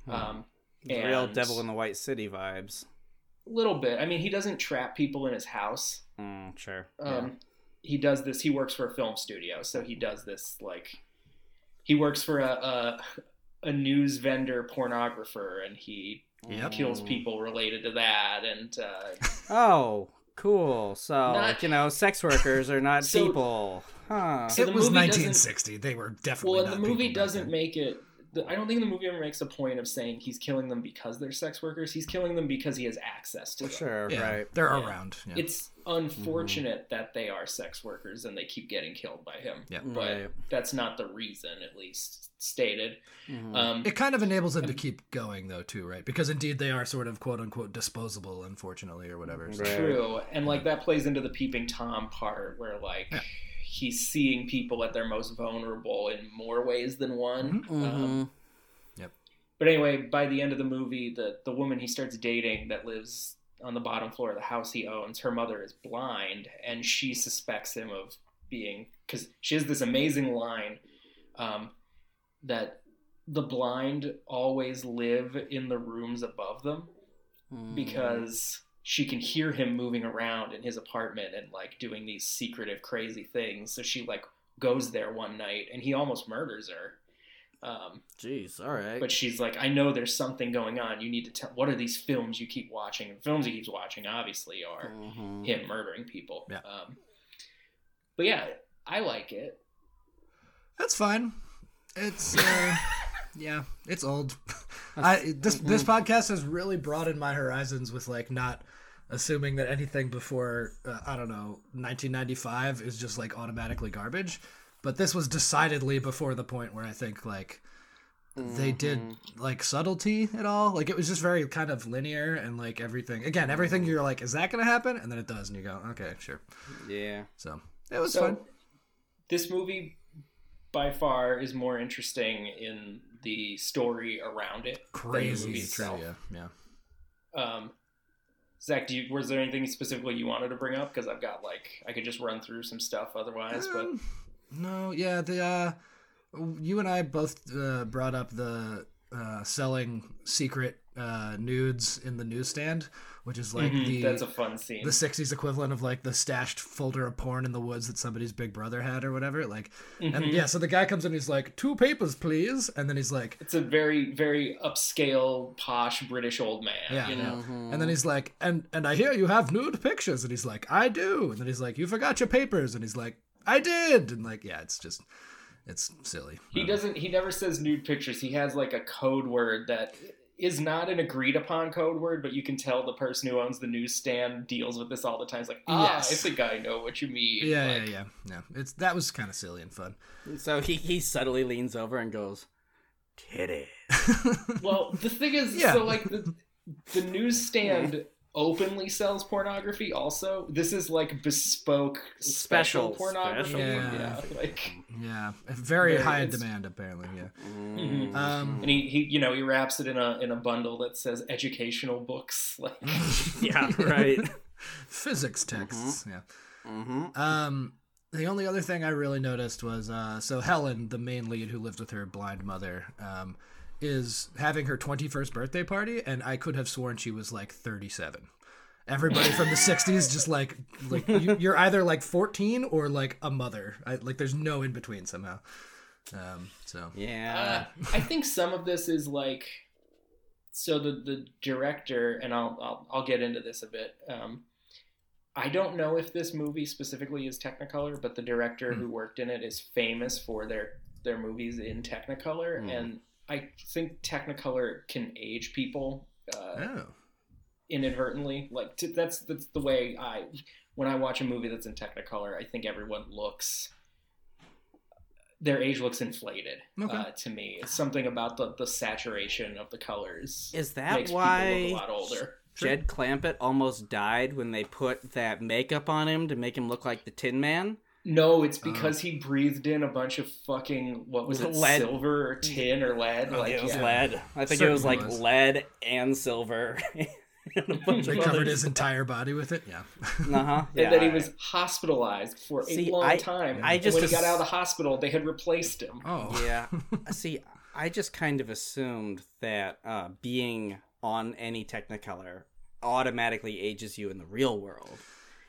S3: Um,
S1: The real devil in the white city vibes.
S3: a little bit. I mean, he doesn't trap people in his house.
S1: Mm, sure.
S3: Um, He does this. He works for a film studio, so he does this like he works for a a, a news vendor pornographer, and he
S2: Yep.
S3: kills people related to that, and uh,
S1: Oh, cool. So,
S3: Not-
S1: like, you know, sex workers are not
S3: So-
S1: people. Huh.
S3: So
S2: it was 1960. They were definitely
S3: Well,
S2: not
S3: the movie doesn't make it. The, I don't think the movie ever makes a point of saying he's killing them because they're sex workers. He's killing them because he has access to them.
S1: Sure,
S2: Yeah,
S1: right.
S2: they're
S3: Yeah.
S2: around. Yeah.
S3: It's unfortunate that they are sex workers and they keep getting killed by him.
S2: Yeah.
S3: But
S1: Right.
S3: that's not the reason, at least stated.
S1: Mhm.
S3: Um,
S2: It kind of enables them to keep going, though, too, right? Because indeed they are sort of quote unquote disposable, unfortunately, or whatever. So-
S1: Right.
S3: True, and like that plays into the peeping tom part where like
S2: Yeah.
S3: He's seeing people at their most vulnerable in more ways than one.
S2: Mm-hmm.
S3: Um,
S1: Mhm.
S3: but anyway, by the end of the movie, the the woman he starts dating that lives on the bottom floor of the house he owns, her mother is blind, and she suspects him of being because she has this amazing line um, that the blind always live in the rooms above them
S1: Mhm.
S3: because she can hear him moving around in his apartment and like doing these secretive crazy things so she like goes there one night and he almost murders her um,
S1: Jeez, all right.
S3: but she's like i know there's something going on you need to tell what are these films you keep watching and films he keeps watching obviously are
S1: Mhm.
S3: him murdering people
S2: Yeah.
S3: um, but yeah i like it
S2: That's fine. It's uh, yeah, it's old. I this this podcast has really broadened my horizons with like not assuming that anything before uh, I don't know 1995 is just like automatically garbage. But this was decidedly before the point where I think like they did like subtlety at all. Like it was just very kind of linear and like everything. Again, everything you're like, is that gonna happen? And then it does, and you go, okay, sure.
S1: Yeah.
S2: So it was
S3: so
S2: fun.
S3: this movie by far is more interesting in the story around it than the movie
S2: Crazy
S3: itself.
S2: trivia, yeah.
S3: Um, Zach, do you, was there anything specifically you wanted to bring up? Because I've got like I could just run through some stuff otherwise, but
S2: Um, no, yeah, the uh, you and I both uh, brought up the uh, selling secret uh, nudes in the newsstand, which is like
S3: Mhm,
S2: the
S3: that's a fun scene.
S2: the '60s equivalent of like the stashed folder of porn in the woods that somebody's big brother had or whatever. Like, and
S3: Mhm.
S2: yeah, so the guy comes in, he's like, two papers, please, and then he's like,
S3: It's a very very upscale posh British old man.
S2: Yeah.
S3: you know.
S2: and then he's like, and and I hear you have nude pictures, and he's like, I do, and then he's like, you forgot your papers, and he's like, I did, and like, yeah, it's just, it's silly.
S3: He doesn't. He never says nude pictures. He has like a code word that is not an agreed upon code word, but you can tell the person who owns the newsstand deals with this all the time. It's like, ah,
S2: Yes.
S3: I think I know what you mean.
S2: Yeah,
S3: Like,
S2: yeah, yeah, yeah. It's that was kind of silly and fun.
S1: So he, he subtly leans over and goes, Titty.
S3: Well, the thing is,
S2: Yeah.
S3: so like the the newsstand openly sells pornography. Also, this is like bespoke special,
S1: Special,
S3: pornography.
S1: special
S2: Yeah.
S3: like.
S2: Yeah, very
S3: Very-
S2: high
S3: it's-
S2: demand apparently. Yeah.
S3: Mhm.
S2: Um,
S3: And he, he, you know, he wraps it in a in a bundle that says educational books. Like,
S1: Yeah, right.
S2: physics texts. Yeah.
S1: mm-hmm.
S2: Um, the only other thing I really noticed was uh, so Helen, the main lead who lives with her blind mother, um, is having her 21st birthday party, and I could have sworn she was like 37. Everybody from the 60s just like like you, you're either like 14 or like a mother. I, like there's no in between somehow. Um, so
S1: Yeah.
S3: Uh, I think some of this is like so the the director and I'll I'll, I'll get into this a bit. Um, I don't know if this movie specifically is Technicolor, but the director who worked in it is famous for their their movies in Technicolor,
S1: Hmm.
S3: and I think Technicolor can age people uh,
S2: oh
S3: inadvertently. Like t- that's that's the way I when I watch a movie that's in Technicolor, I think everyone looks their age looks inflated
S2: Okay.
S3: uh, to me. It's something about the, the saturation of the colors.
S1: Is that
S3: makes people
S1: why
S3: look a lot older.
S1: Jed Clampett almost died when they put that makeup on him to make him look like the Tin Man?
S3: No, it's because he breathed in a bunch of fucking what was it,
S1: Lead.
S3: silver or tin or lead? like
S1: it was
S3: yeah.
S1: lead. I think it was like
S2: was.
S1: lead and silver. and a bunch
S2: They
S1: of
S2: covered his entire body with it. Yeah.
S1: Uh-huh.
S3: And then he was hospitalized for
S1: See,
S3: a long
S1: I-
S3: time.
S1: I
S3: And
S1: just
S3: when he got out of the hospital, they had replaced him.
S2: Oh.
S1: yeah. See, I just kind of assumed that uh, being on any Technicolor automatically ages you in the real world.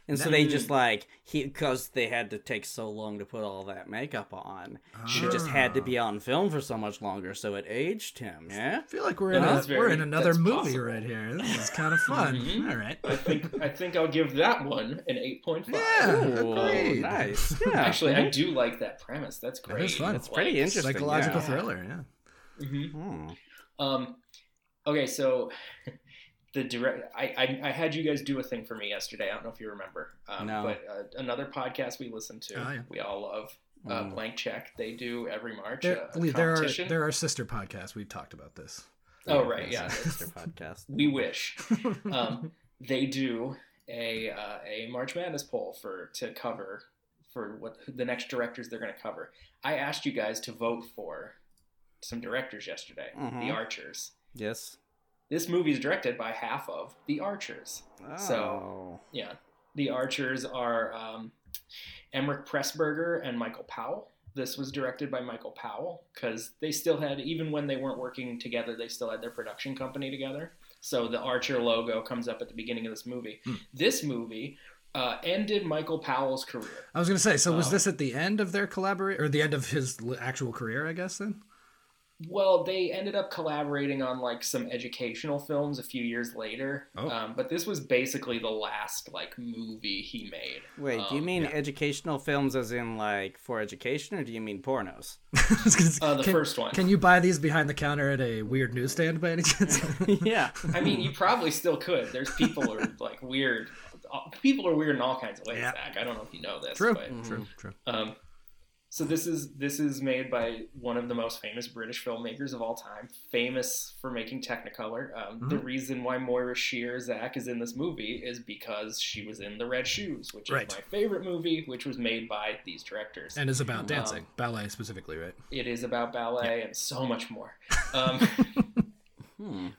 S1: And so they just like he because they had to take so long to put all that makeup on. He just had to be on film for so much longer, so it aged him. Yeah.
S2: I feel like we're in, a,
S3: very-
S2: we're in another movie
S3: possible.
S2: right here. This is kind of fun.
S1: Mm-hmm.
S2: All right.
S3: I think I think I'll give that one an eight point five.
S2: Yeah,
S1: Ooh, nice. Yeah.
S3: Actually, I do like that premise. That's great.
S2: is fun.
S1: It's pretty
S3: Like,
S1: interesting.
S2: Psychological
S1: yeah.
S2: thriller. Yeah.
S1: Hmm.
S3: Um, okay, so the direct, I, I, I had you guys do a thing for me yesterday. I don't know if you remember, um,
S1: No.
S3: but uh, another podcast we listen to,
S2: Oh, yeah.
S3: we all love, uh,
S1: Mm.
S3: Blank Check. They do every March
S2: There,
S3: uh, a
S2: there are there are sister podcasts. We've talked about this.
S3: oh right, yeah.
S1: Sister podcast.
S3: we wish. um, they do a uh, a March Madness poll for to cover for what the next directors they're going to cover. I asked you guys to vote for some directors yesterday,
S1: Mhm.
S3: The Archers.
S1: Yes.
S3: This movie is directed by half of The Archers. So-
S1: Oh.
S3: Yeah, The Archers are um, Emeric Pressburger and Michael Powell. This was directed by Michael Powell because they still had, even when they weren't working together, they still had their production company together. So the Archer logo comes up at the beginning of this movie. This movie uh, ended Michael Powell's career.
S2: I was gonna say. So was
S3: Oh.
S2: this at the end of their collaborate or the end of his actual career? I guess then.
S3: Well, they ended up collaborating on like some educational films a few years later.
S2: Oh.
S3: Um, but this was basically the last like movie he made.
S1: Wait, do you
S3: Um,
S1: mean educational films as in like for education, or do you mean pornos?
S2: I was gonna say,
S3: Uh, the
S2: can,
S3: first one.
S2: Can you buy these behind the counter at a weird newsstand by any chance?
S1: yeah.
S3: I mean, you probably still could. There's people who are like weird. People are weird in all kinds of ways,
S2: Yeah.
S3: Zach. I don't know if you know this.
S2: true.
S3: But,
S2: True. True.
S3: um, so this is this is made by one of the most famous British filmmakers of all time, famous for making Technicolor. Um, The
S2: Mm-hmm.
S3: reason why Moira Shearer Zach is in this movie is because she was in The Red Shoes, which
S2: Right.
S3: is my favorite movie, which was made by these directors.
S2: And is about dancing, ballet specifically, right?
S3: It is about ballet and so much more. Um,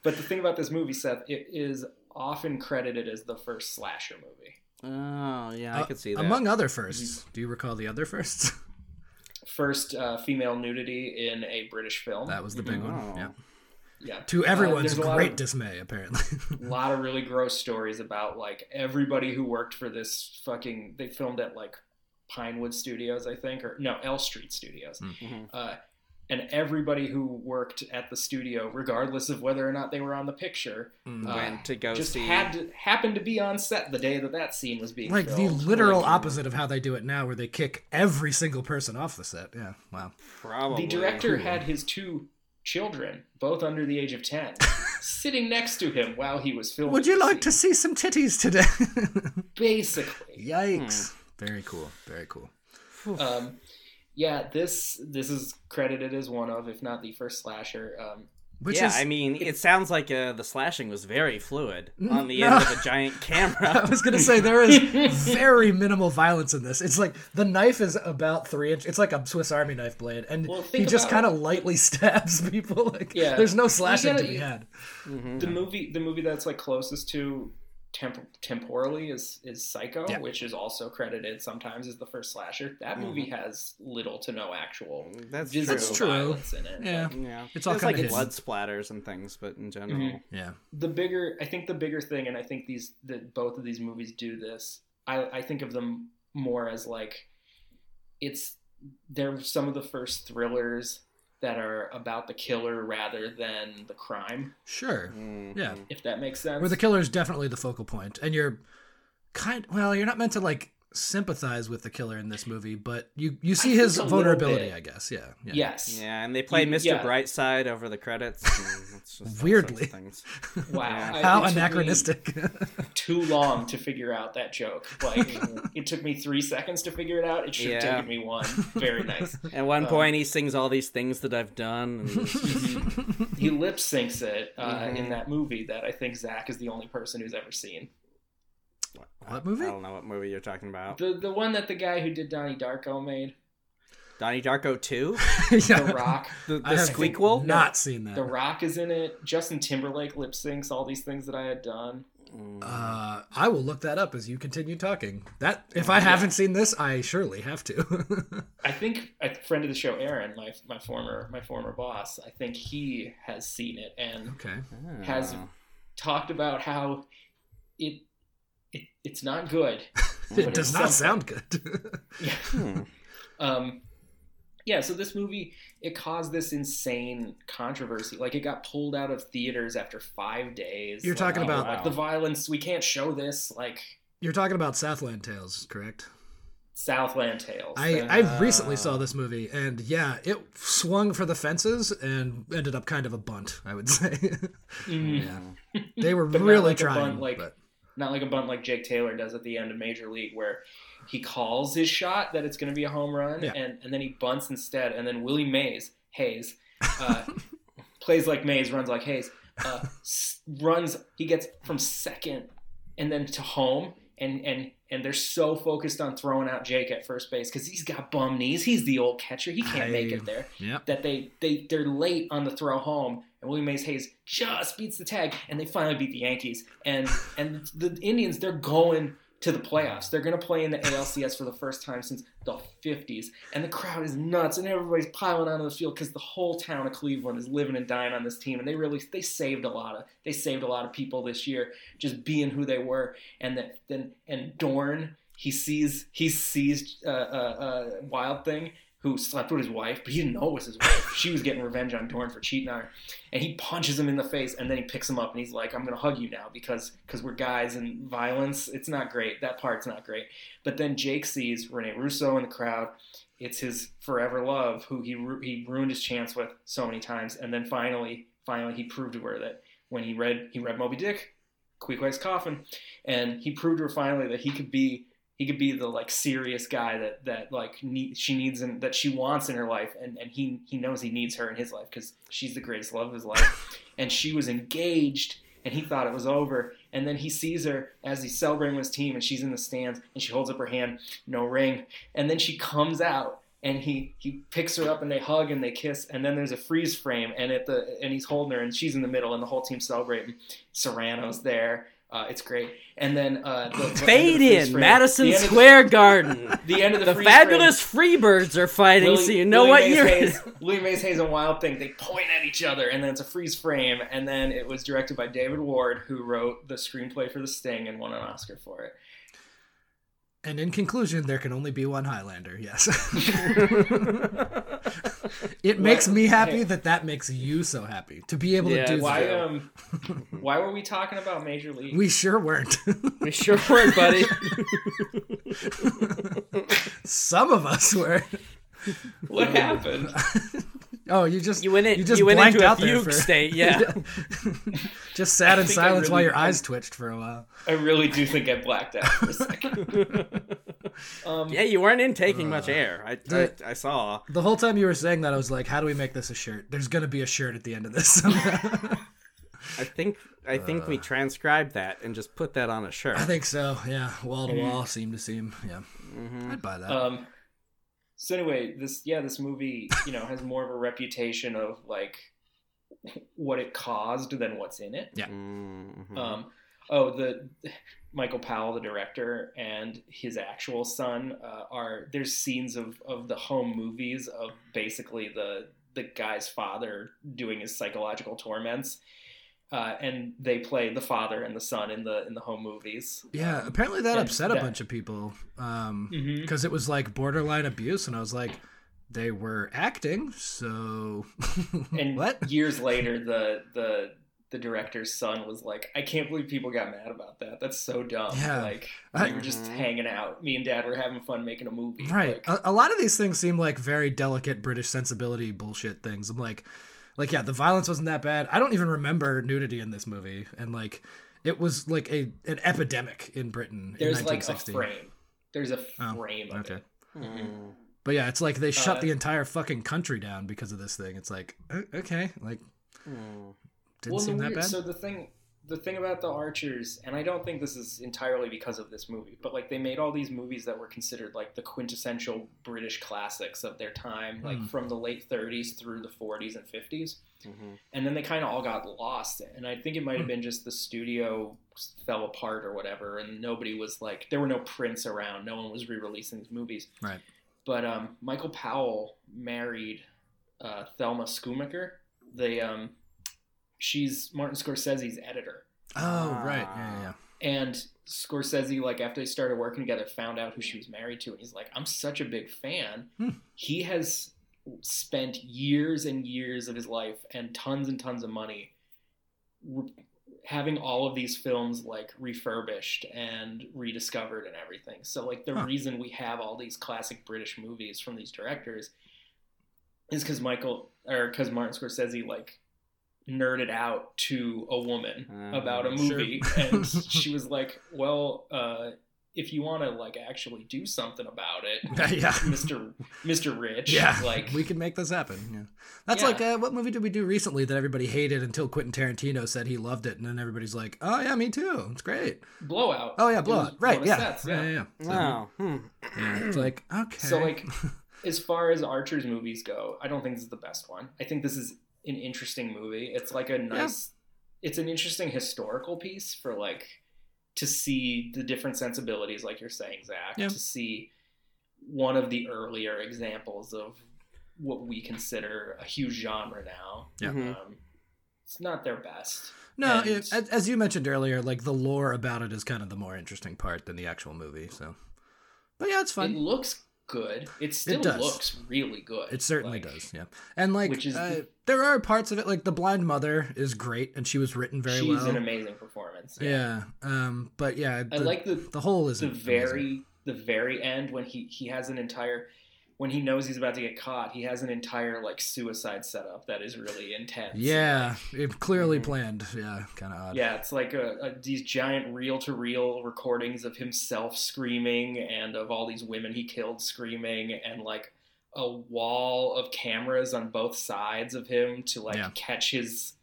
S3: But the thing about this movie, Seth, it is often credited as the first slasher movie.
S1: Oh, yeah, I
S2: Uh,
S1: could see that.
S2: Among other 1sts do you recall the other firsts?
S3: First uh, female nudity in a British film.
S2: that was the big one. Yeah.
S3: yeah.
S2: To
S3: Uh,
S2: everyone's
S3: there's a lot
S2: great
S3: of-
S2: dismay, apparently.
S3: A lot of really gross stories about like everybody who worked for this fucking. They filmed at like Pinewood Studios, I think, or no, Elstree Studios.
S1: Mhm.
S3: Uh, and everybody who worked at the studio, regardless of whether or not they were on the picture,
S2: Mm.
S3: uh,
S1: Went to go
S3: just
S1: see.
S3: had to, happened to be on set the day that that scene was being
S2: like the literal
S3: Like,
S2: opposite of how they do it now, where they kick every single person off the set. Yeah. Wow.
S1: Probably.
S3: The director had his two children, both under the age of 10, sitting next to him while he was filming.
S2: Would you
S3: the
S2: like to see some titties today?
S3: Basically.
S2: Yikes. Very cool. Very cool.
S3: Um, yeah, this this is credited as one of, if not the first slasher. Um,
S2: Which
S1: yeah,
S2: is,
S1: I mean, it sounds like uh, the slashing was very fluid on the
S2: no.
S1: end of a giant camera.
S2: I was gonna say there is very minimal violence in this. It's like the knife is about three inch. It's like a Swiss Army knife blade, and
S3: Well,
S2: he just kind of lightly stabs people. Like,
S3: Yeah.
S2: there's no slashing
S3: gotta-
S2: to be had.
S3: The movie the movie that's like closest to temp- temporally is is Psycho,
S2: Yeah.
S3: which is also credited sometimes as the first slasher. That movie has little to no actual
S1: That's
S3: visible
S1: true.
S2: true.
S3: violence in it.
S2: Yeah.
S3: Like,
S1: Yeah,
S2: It's all
S1: There's
S2: kinda
S1: like
S2: hidden.
S1: blood splatters and things, but in general,
S3: Mhm.
S2: Yeah.
S3: the bigger i think the bigger thing and i think these that both of these movies do this i i think of them more as like it's they're some of the first thrillers that are about the killer rather than the crime
S2: Sure.
S1: Mhm.
S2: Yeah.
S3: if that makes sense
S2: Where the killer is definitely the focal point, and you're kind. Well, you're not meant to like sympathize with the killer in this movie, but you you see his vulnerability. I guess. Yeah. yeah.
S3: yes
S1: Yeah, and they play
S3: You-
S1: Mr.
S3: yeah.
S1: Brightside over the credits. and it's just all sorts of
S2: Weirdly.
S1: things.
S3: wow
S1: Yeah.
S2: How
S3: it
S2: anachronistic.
S3: too long to figure out that joke like it took me three seconds to figure it out it should have
S1: Yeah.
S3: taken me one very nice
S1: At one
S3: Um,
S1: point, he sings all these things that I've done. And
S3: he lip syncs it uh,
S1: Mhm.
S3: in that movie that i think zach is the only person who's ever seen
S2: What movie?
S1: I don't know what movie you're talking about.
S3: The the one that the guy who did Donnie Darko made,
S1: Donnie Darko 2?
S3: The Rock.
S1: The,
S2: I
S1: the Squeakquel?
S2: not seen that.
S3: The Rock is in it. Justin Timberlake lip syncs all these things that I had done.
S2: Uh, I will look that up as you continue talking. That if I haven't seen this, I surely have to.
S3: I think a friend of the show, Aaron, my my former my former boss, I think he has seen it and
S2: okay.
S3: has talked about how it it it's not good.
S2: It does not
S3: something.
S2: sound good.
S3: Yeah. um, yeah. So this movie it caused this insane controversy. Like it got pulled out of theaters after five days.
S2: You're
S3: Like,
S2: talking
S3: oh,
S2: about-
S3: like the violence. We can't show this. Like
S2: You're talking about Southland Tales, correct?
S3: Southland Tales.
S2: I,
S3: And,
S2: I recently saw this movie, and yeah, it swung for the fences and ended up kind of a bunt. I would say.
S3: mm,
S2: yeah, they were
S3: But not
S2: really
S3: like a
S2: trying.
S3: bunt, like-
S2: but
S3: not like a bunt like Jake Taylor does at the end of Major League, where he calls his shot that it's going to be a home run,
S2: Yeah.
S3: and, and then he bunts instead, and then Willie Mays Hayes uh, plays like Mays, runs like Hayes, uh, s- runs. He gets from second and then to home, and and and they're so focused on throwing out Jake at first base because he's got bum knees. He's the old catcher. He can't make it there
S2: yeah,
S3: that they they they're late on the throw home, and Willie Mays Hayes just beats the tag, and they finally beat the Yankees. And and the Indians they're going to the playoffs. They're going to play in the ALCS for the first time since the 50s, and the crowd is nuts, and everybody's piling onto the field because the whole town of Cleveland is living and dying on this team, and they really they saved a lot of they saved a lot of people this year just being who they were, and then and Dorn. He sees he sees uh, uh, uh, Wild Thing who slept with his wife, but he didn't know it was his wife. She was getting revenge on Dorn for cheating on her, and he punches him in the face, and then he picks him up, and he's like, "I'm gonna hug you now because because we're guys and violence. It's not great. That part's not great." But then Jake sees Rene Russo in the crowd. It's his forever love, who he ru- he ruined his chance with so many times, and then finally, finally, he proved to her that when he read he read Moby Dick, Queequeg's Coffin, and he proved to her finally that he could be he could be the like serious guy that that like need, she needs and that she wants in her life and and he he knows he needs her in his life because she's the greatest love of his life. And she was engaged and he thought it was over. And then he sees her as he's celebrating with his team and she's in the stands and she holds up her hand no ring. And then she comes out and he he picks her up and they hug and they kiss and then there's a freeze frame and at the and he's holding her and she's in the middle and the whole team's celebrating. Cerrano's there uh, it's great and then uh, the, the end of the
S1: Fade in
S3: frame-
S1: Madison
S3: the end the-
S1: Square Garden.
S3: the end of the,
S1: The
S3: freeze
S1: fabulous Freebirds are fighting,
S3: Willie-
S1: so you know
S3: Willie
S1: what
S3: Mays
S1: you're.
S3: Hayes, Willie Mays Hayes and Wild Thing. They point at each other, and then it's a freeze frame. And then it was directed by David Ward, who wrote the screenplay for The Sting and won an Oscar for it.
S2: and in conclusion, there can only be one Highlander. Yes. it makes me happy that that makes you so happy to be able
S1: Yeah,
S2: to do
S3: Why
S2: that.
S3: um, why were we talking about Major League?
S2: We sure weren't.
S1: we sure weren't, buddy.
S2: Some of us were.
S3: what happened?
S2: Oh, you just
S1: You went in.
S2: You
S1: You, went
S2: blanked
S1: into a
S2: out there
S1: fugue
S2: for
S1: state. Yeah.
S2: just sat in
S3: think I
S2: silence while your eyes twitched for a while.
S3: I really do think I blacked out for a second. Um,
S1: yeah, you weren't in taking much air. I,
S2: the-
S1: I I saw.
S2: The whole time you were saying that, I was like, "How do we make this a shirt?" There's gonna be a shirt at the end of this.
S1: I think I think we transcribed that and just put that on a shirt.
S2: I think so. Yeah, wall to wall, seam to seam. Yeah, I'd buy that.
S3: Um, so anyway, this yeah, this movie you know has more of a reputation of like what it caused than what's in it.
S1: Mhm.
S3: Um, oh, the Michael Powell, the director, and his actual son uh, are there's scenes of of the home movies of basically the the guy's father doing his psychological torments. Uh, and they play the father and the son in the in the home movies.
S2: yeah, apparently that
S3: and
S2: upset a bunch of people um,
S3: Mhm.
S2: because it was like borderline abuse, and I was like, they were acting, so
S3: And
S2: what?
S3: years later, the the the director's son was like, "I can't believe people got mad about that. That's so dumb.
S2: Yeah.
S3: Like
S2: I-
S3: we were just hanging out. Me and Dad were having fun making a movie.
S2: Right.
S3: Like,
S2: A, a lot of these things seem like very delicate British sensibility bullshit things. I'm like, like yeah, the violence wasn't that bad. I don't even remember nudity in this movie, and like, it was like a an epidemic in Britain
S3: there's
S2: in
S3: like a
S2: 1960.
S3: frame. There's a
S2: Oh,
S3: frame of
S2: okay.
S3: it.
S1: Mm.
S2: But yeah, it's like they shut
S3: Uh,
S2: the entire fucking country down because of this thing. It's like, okay, like,
S1: Mm.
S2: didn't
S3: well,
S2: seem that
S3: weird,
S2: bad.
S3: so the thing, the thing about the Archers, and I don't think this is entirely because of this movie, but like they made all these movies that were considered like the quintessential British classics of their time, like
S2: Hmm.
S3: from the late 30s through the 40s and 50s.
S1: Mhm.
S3: And then they kind of all got lost. And I think it might have been just the studio fell apart or whatever, and nobody was like, there were no prints around, no one was re releasing these movies.
S2: Right.
S3: But um, Michael Powell married uh, Thelma Schoonmaker. The um, she's Martin Scorsese's editor,
S2: Oh, right. Yeah, yeah, yeah.
S3: and Scorsese, like after they started working together, found out who she was married to, and he's like, "I'm such a big fan."
S2: Hmm.
S3: He has spent years and years of his life and tons and tons of money re- having all of these films like refurbished and rediscovered and everything. So like the
S2: Huh.
S3: reason we have all these classic British movies from these directors is because Michael or because Martin Scorsese like nerded out to a woman
S1: Uh,
S3: about a
S2: sure.
S3: movie and she was like well uh if you want to like actually do something about it
S2: yeah.
S3: mr mr rich
S2: Yeah,
S3: like
S2: we can make this happen. Yeah, that's
S3: Yeah.
S2: like uh, what movie did we do recently that everybody hated until Quentin Tarantino said he loved it, and then everybody's like, "Oh yeah, me too. It's great."
S3: blowout
S2: Oh yeah, blowout. Right?
S3: one of
S2: Yeah.
S3: Seth's,
S2: yeah, yeah, yeah. So,
S1: Oh, hmm.
S2: yeah, It's like okay.
S3: So like, as far as Archer's movies go, I don't think this is the best one. I think this is an interesting movie. It's like a nice, it's an interesting historical piece for like to see the different sensibilities, like you're saying, Zach.
S2: Yeah.
S3: To see one of the earlier examples of what we consider a huge genre now.
S2: Yeah.
S1: Mhm.
S3: Um, it's not their best.
S2: no,
S3: and-
S2: it, as- as you mentioned earlier, like the lore about it is kind of the more interesting part than the actual movie. So, but yeah, it's fun.
S3: It
S2: fun.
S3: looks good. It still
S2: does.
S3: looks really good.
S2: It certainly
S3: Like,
S2: does, yeah. And like,
S3: Which is
S2: uh,
S3: the-
S2: there are parts of it, like the blind mother is great, and she was written very
S3: She's
S2: well.
S3: She's an amazing performance.
S2: yeah, um, but yeah,
S3: I like the
S2: the whole is
S3: the very the very end when he he has an entire when he knows he's about to get caught he has an entire like suicide setup that is really intense
S2: Yeah, it clearly
S3: Mhm.
S2: planned. Yeah, kind of odd.
S3: yeah it's like a, a, these giant reel-to-reel recordings of himself screaming and of all these women he killed screaming and like a wall of cameras on both sides of him to like
S2: Yeah.
S3: catch his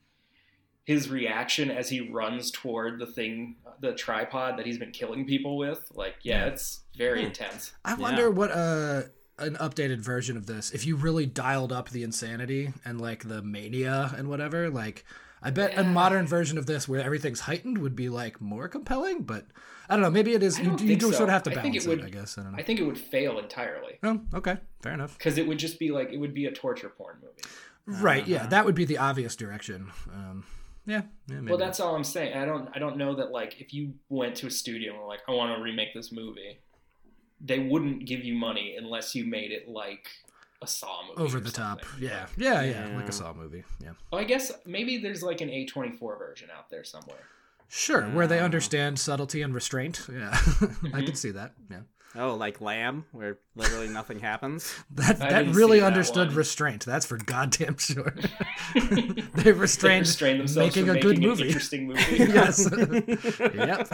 S3: his reaction as he runs toward the thing the tripod that he's been killing people with like yeah,
S2: Yeah.
S3: it's very
S1: Hmm.
S3: intense
S2: I wonder what uh an updated version of this, if you really dialed up the insanity and like the mania and whatever, like I bet a modern version of this where everything's heightened would be like more compelling, but I don't know, maybe it is you,
S3: don't
S2: you do
S3: so.
S2: sort of have to
S3: I think
S2: balance
S3: it
S2: it,
S3: would-
S2: I guess. I don't know.
S3: I think it would fail entirely
S2: oh, okay, fair enough.
S3: because it would just be like it would be a torture porn movie.
S2: Right, yeah, that would be the obvious direction. Um yeah, yeah maybe.
S3: Well, that's all I'm saying. I don't I don't know that like if you went to a studio and were like I want to remake this movie, they wouldn't give you money unless you made it like a Saw movie
S2: over the top.
S3: something.
S2: Yeah. yeah, yeah, like a Saw movie. Yeah.
S3: Well, I guess maybe there's like an A24 version out there somewhere.
S2: Sure, where they
S1: Ah.
S2: understand subtlety and restraint. Yeah. I could see that. Yeah.
S1: Oh, like Lamb, where literally nothing happens.
S2: That that really
S3: see that
S2: understood
S3: one.
S2: restraint. That's for goddamn sure. they restrained,
S3: they restrain themselves
S2: making
S3: from
S2: a good
S3: making an
S2: movie.
S3: interesting movie.
S2: yes. yep.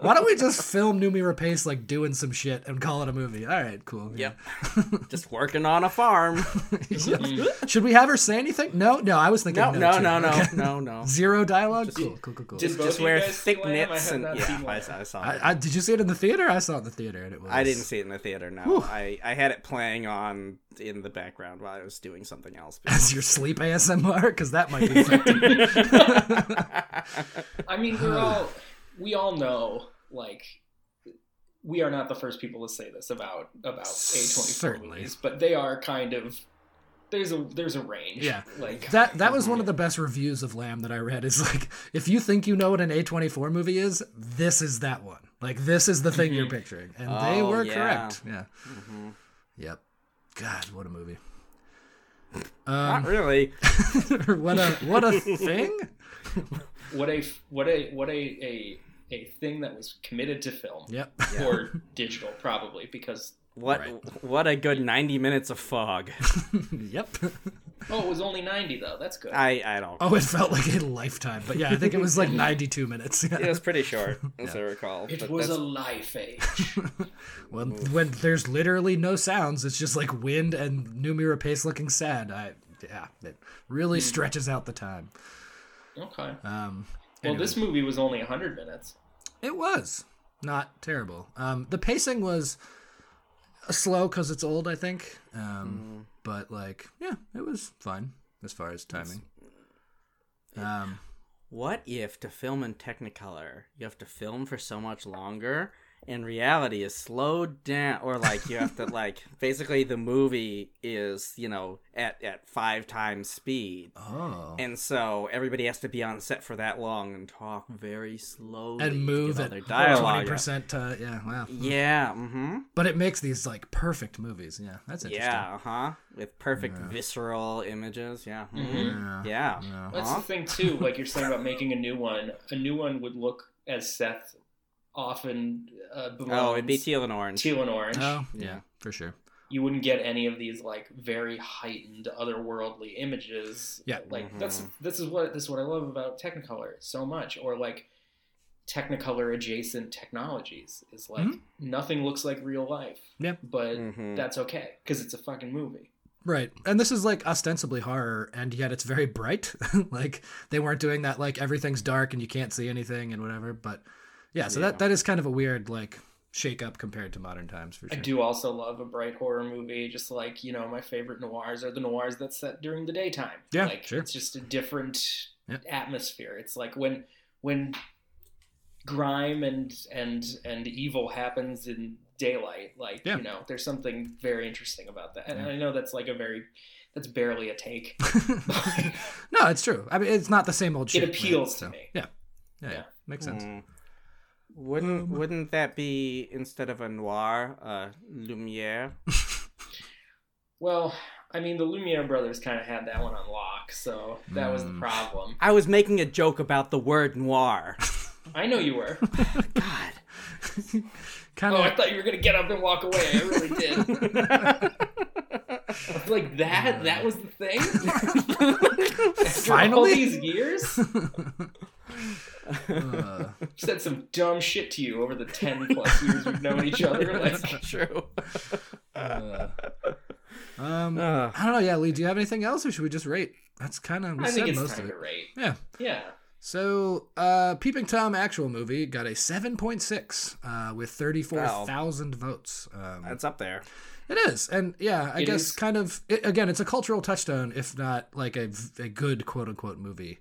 S2: Why don't we just film Noomi Rapace like doing some shit and call it a movie? All right, cool. yeah.
S1: Yep. Just working on a farm.
S2: Yep. Mm-hmm. Should we have her say anything? No, no. I was thinking
S1: No, no,
S2: too.
S1: no, no,
S2: Okay.
S1: no, no.
S2: Zero dialogue. Cool, cool, cool, cool.
S3: Did both
S1: Just wear thick
S3: Lamb?
S1: Knits and yeah, I, I saw it.
S2: I, I, did you see it in the theater? I saw it in the theater, and it was.
S1: I didn't see it in the theater. No, I, I had it playing on in the background while I was doing something else.
S2: As your sleep ASMR, because that might be. effective.
S3: I mean, we're all we all know like we are not the first people to say this about about A24
S2: Certainly.
S3: movies, but they are kind of there's a there's a range.
S2: Yeah.
S3: like
S2: That that was one mhm. of the best reviews of Lamb that I read. Is like, if you think you know what an A twenty four movie is, this is that one. Like this is the thing you're picturing, and they
S1: Oh,
S2: were
S1: yeah.
S2: correct. Yeah. Yep. God, what a movie.
S1: Not
S2: Um,
S1: really.
S2: what a what a thing.
S3: what a what a what a a a thing that was committed to film
S2: Yep.
S3: or digital probably because
S1: What
S2: Right.
S1: what a good ninety minutes of fog.
S2: yep.
S3: Oh it was only 90 though that's good
S1: I I don't.
S2: Oh, it felt like a lifetime, but yeah, I think it was like ninety two minutes. Yeah.
S1: It was pretty short, as I recall.
S3: it
S1: but
S3: was a life age
S2: When when there's literally no sounds, it's just like wind and Noomi Pace looking sad. I yeah, it really stretches out the time.
S3: okay
S2: Um,
S3: Well,
S2: Anyway.
S3: this movie was only 100 minutes.
S2: It was not terrible. Um, the pacing was slow because it's old, I think. Um, But like, yeah, it was fine as far as timing. Um,
S1: What if to film in Technicolor, you have to film for so much longer, and reality is slowed down, or like you have to like basically the movie is you know at at five times speed,
S2: oh,
S1: and so everybody has to be on set for that long and talk very slowly
S2: and move
S1: get all
S2: at
S1: their
S2: twenty
S1: dialogue.
S2: percent. Uh, yeah, wow.
S1: Yeah. Mm-hmm.
S2: But it makes these like perfect movies. Yeah, that's interesting.
S1: Yeah. Uh huh. With perfect visceral images. Yeah. mhm.
S2: Yeah.
S1: Yeah.
S3: That's
S1: Uh-huh.
S3: the thing too. Like you're saying about making a new one. A new one would look as Seth often uh.
S1: Oh, it'd be teal and orange.
S3: teal and orange.
S2: Oh, yeah, for sure.
S3: You wouldn't get any of these like very heightened otherworldly images.
S2: Yeah.
S3: like that's this is what this is what I love about Technicolor so much, or like Technicolor adjacent technologies is like nothing looks like real life.
S2: Yeah.
S3: but
S1: Mhm.
S3: that's okay because it's a fucking movie.
S2: Right. And this is like ostensibly horror and yet it's very bright. like they weren't doing that like everything's dark and you can't see anything and whatever, but yeah, so that that is kind of a weird like shake up compared to modern times for sure.
S3: I do also love a bright horror movie, just like, you know, my favorite noirs are the noirs that's set during the daytime.
S2: Yeah,
S3: like
S2: sure.
S3: it's just a different
S2: Yeah.
S3: atmosphere. It's like when when grime and and and evil happens in daylight, like,
S2: Yeah.
S3: you know, there's something very interesting about that. And I know that's like a very that's barely a take.
S2: no, it's true. I mean, it's not the same old shit. right?
S3: appeals to
S2: So,
S3: me.
S2: Yeah. Yeah. yeah.
S3: Yeah.
S2: Makes sense.
S1: Mm. Wouldn't
S2: Um,
S1: wouldn't that be instead of a noir, a lumiere?
S3: Well, I mean the Lumiere brothers kind of had that one on lock, so that was the
S2: Mm.
S3: problem.
S1: I was making a joke about the word noir.
S3: I know you were.
S1: God.
S2: Kind
S3: Oh, I thought you were gonna get up and walk away. I really did. Like that. That was the thing. After all these years,
S2: uh,
S3: said some dumb shit to you over the ten plus years we've known each other. Like,
S1: True.
S2: uh, um
S1: Ugh.
S2: I don't know, yeah, Lee, do you have anything else or should we just rate? That's kind of
S3: I think it's
S2: most
S3: time
S2: of
S3: to
S2: it.
S3: rate.
S2: Yeah.
S3: Yeah,
S2: So, uh, Peeping Tom actual movie got a 7.6 uh, with 34,000 votes. Um,
S1: That's up there.
S2: it is. And yeah, I
S3: It
S2: guess
S3: is.
S2: kind of, it, again, it's a cultural touchstone, if not like a, a good quote unquote movie.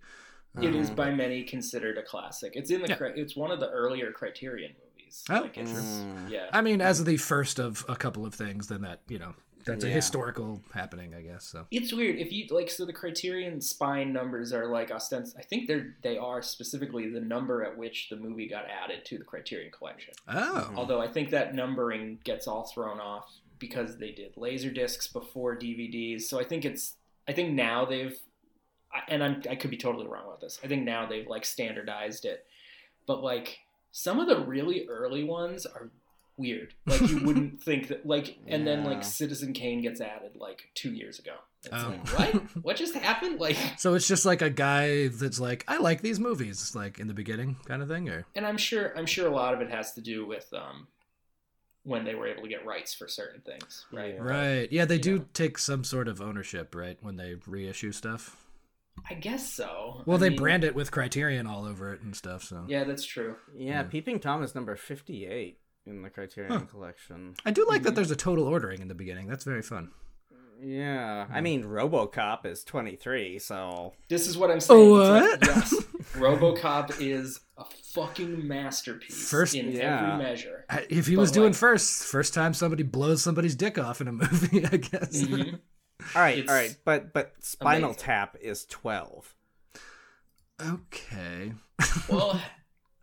S3: It is by many considered a classic. It's in the.
S2: Yeah.
S3: cri- It's one of the earlier Criterion movies.
S2: Oh,
S3: like it's,
S1: Mm.
S3: yeah.
S2: I mean, as the first of a couple of things, then that, you know, that's a historical happening, I guess. So,
S3: It's weird if you like. So the Criterion spine numbers are like ostens. I think they're they are specifically the number at which the movie got added to the Criterion collection.
S2: oh,
S3: Although I think that numbering gets all thrown off because they did laser discs before DVDs. So I think it's I think now they've I- and I'm I could be totally wrong about this. I think now they've like standardized it. But like some of the really early ones are weird. Like you wouldn't think that like and then like Citizen Kane gets added like 2 years ago. It's
S2: Oh.
S3: like what? What just happened? Like
S2: so it's just like a guy that's like, I like these movies, like in the beginning kind of thing, or?
S3: and I'm sure I'm sure a lot of it has to do with um when they were able to get rights for certain things, right?
S1: Yeah.
S2: Right. Yeah, they do
S3: know.
S2: take some sort of ownership, right, when they reissue stuff.
S3: I guess so.
S2: Well,
S3: I
S2: they
S3: mean,
S2: brand it with Criterion all over it and stuff. So
S3: Yeah, that's true.
S1: Yeah, Peeping Tom is number 58 in the Criterion
S2: Huh.
S1: collection.
S2: I do like
S3: Mm-hmm.
S2: that there's a total ordering in the beginning. That's very fun.
S1: Yeah. I mean, Robocop is 23, so.
S3: This is what I'm saying. It's
S2: What?
S3: like, yes, RoboCop is a fucking masterpiece
S2: First-
S3: in
S1: yeah.
S3: every measure.
S2: If he
S3: But,
S2: was doing
S3: like-
S2: first, first time somebody blows somebody's dick off in a movie, I guess.
S3: Mhm.
S1: All right,
S3: It's
S1: all right. But but Spinal
S3: amazing.
S1: Tap is 12.
S2: Okay.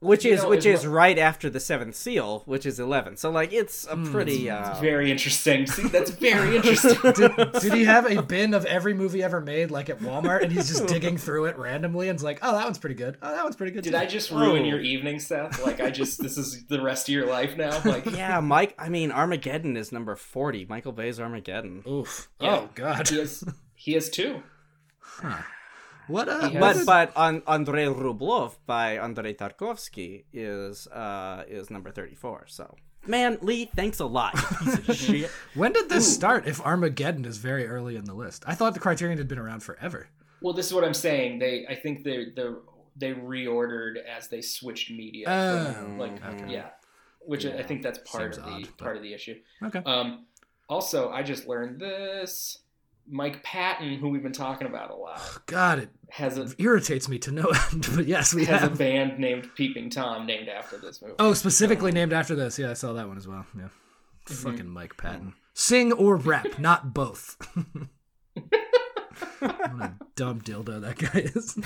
S1: Which
S3: You
S1: is
S3: know,
S1: which is
S3: well-
S1: right after the Seventh Seal, which is 11. So like it's a pretty uh
S3: Very interesting. See, that's very interesting.
S2: Did, did he have a bin of every movie ever made, like at Walmart, and he's just digging through it randomly and it's like, oh, that one's pretty good. Oh, that one's pretty good.
S3: Did
S2: too."
S3: I just ruin
S1: Oh.
S3: your evening, Seth? Like, I just this is the rest of your life now. Like,
S1: Yeah, Mike, I mean Armageddon is number 40. Michael Bay's Armageddon.
S2: Oof.
S3: Yeah.
S2: Oh God.
S3: he has he has two.
S2: What? Uh,
S3: He
S1: But
S2: is-
S1: but on Andrei Rublev by Andrei Tarkovsky is uh is number 34. So Man, Lee, thanks a lot. You piece of shit.
S2: when did this start? If Armageddon is very early in the list, I thought the Criterion had been around forever.
S3: Well, this is what I'm saying. They, I think they the they reordered as they switched media.
S2: Oh,
S3: from, like
S2: okay.
S3: yeah, which I think that's part
S2: Seems
S3: of the
S2: odd, but-
S3: part of the issue.
S2: Okay.
S3: Um, also, I just learned this. Mike Patton, who we've been talking about a lot,
S2: God, it
S3: has a
S2: irritates me to no end. But yes, we
S3: has a band named Peeping Tom named after this movie.
S2: Oh, specifically named after this. Yeah, I saw that one as well. Yeah. Mm-hmm. Fucking Mike Patton. Sing or rap, not both. what a dumb dildo that guy is.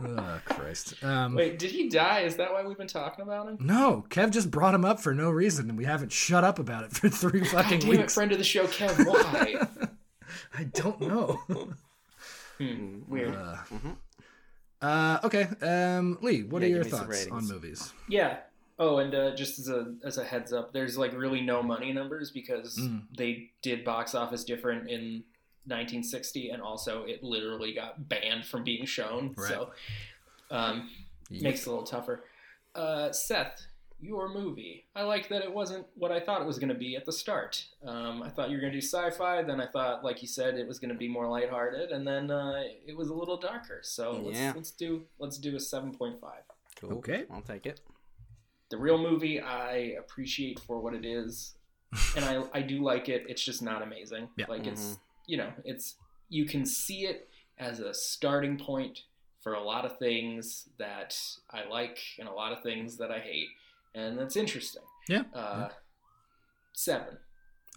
S2: oh, Christ. Um,
S3: Wait, did he die? Is that why we've been talking about him?
S2: no, Kev just brought him up for no reason, and we haven't shut up about it for three fucking
S3: Damn it,
S2: weeks.
S3: friend of the show, Kev. Why?
S2: I don't know.
S3: Hmm, weird.
S2: Uh, okay, um, Lee, what
S1: Yeah,
S2: are your
S1: give me some
S2: thoughts on movies?
S3: Yeah. Oh, and uh, just as a as a heads up, there's like really no money numbers because
S2: Mm.
S3: they did box office different in 1960, and also it literally got banned from being shown.
S2: Right.
S3: So um, makes it a little tougher. Uh, Seth, your movie. I like that it wasn't what I thought it was going to be at the start. Um, I thought you were going to do sci-fi. Then I thought, like you said, it was going to be more lighthearted, and then uh, it was a little darker. So let's,
S1: Yeah.
S3: let's do let's do a 7.5
S1: Cool.
S2: Okay.
S1: I'll take it.
S3: the real movie I appreciate for what it is, and I I do like it. It's just not amazing.
S2: Yeah.
S3: Like it's you know it's you can see it as a starting point for a lot of things that I like and a lot of things that I hate, and that's interesting.
S2: Yeah.
S3: Uh, seven.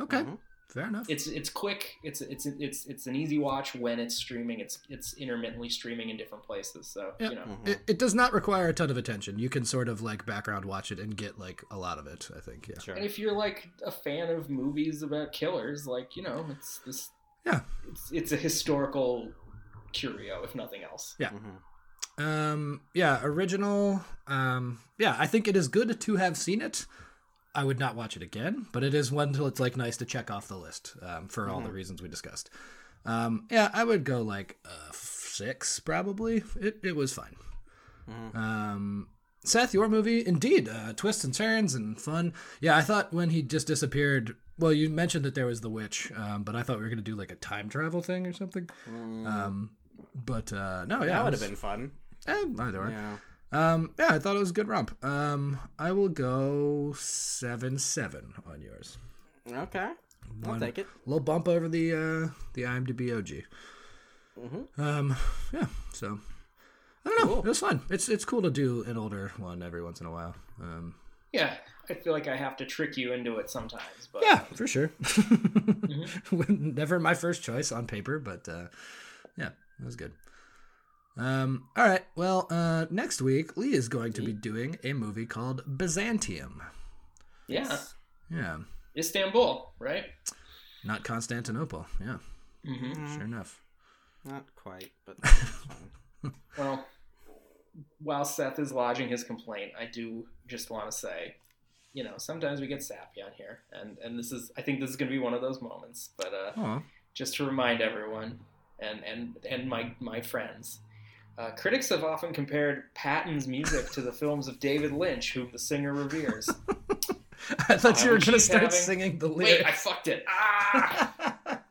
S2: Okay,
S1: Mhm.
S2: fair enough.
S3: It's it's quick. It's it's it's it's an easy watch when it's streaming. It's it's intermittently streaming in different places. So
S2: Yeah.
S3: you know.
S2: It, it does not require a ton of attention. You can sort of like background watch it and get like a lot of it. I think. Yeah.
S1: Sure.
S3: And if you're like a fan of movies about killers, like you know, it's this.
S2: Yeah.
S3: It's it's a historical curio, if nothing else.
S2: Yeah.
S1: Mhm.
S2: Um. Yeah. Original. Um. Yeah. I think it is good to have seen it. I would not watch it again, but it is one till it's like nice to check off the list um, for all the reasons we discussed. Um, yeah, I would go like uh, six probably. It it was fine. Um, Seth, your movie, indeed, uh, twists and turns and fun. Yeah, I thought when he just disappeared. Well, you mentioned that there was the witch, um, but I thought we were gonna do like a time travel thing or something. Um, but uh, no, yeah,
S1: that
S2: it
S1: would have been fun.
S2: eh, either way.
S1: Yeah.
S2: Um, yeah, I thought it was a good romp. Um, I will go seven seven on yours.
S1: Okay. I'll take it.
S2: A little bump over the uh the IMDb OG. Um, yeah. So I don't know.
S1: Cool.
S2: It was fun. It's it's cool to do an older one every once in a while. Um,
S3: Yeah, I feel like I have to trick you into it sometimes, but
S2: yeah, for sure. Never my first choice on paper, but uh, yeah, it was good. Um, all right. Well, uh, next week Lee is going to be doing a movie called Byzantium.
S3: yeah,
S2: Yeah,
S3: Istanbul, right?
S2: not Constantinople. Yeah,
S3: hmm
S2: sure enough.
S1: Not quite, but.
S3: Well, while Seth is lodging his complaint, I do just want to say, you know, sometimes we get sappy on here, and and this is, I think this is going to be one of those moments. But uh,
S2: Aw.
S3: just to remind everyone and and and my my friends. Uh, critics have often compared Patton's music to the films of David Lynch, whom the singer reveres.
S2: I thought you were gonna start
S3: having-
S2: singing the lyrics. Wait.
S3: I fucked it. Ah!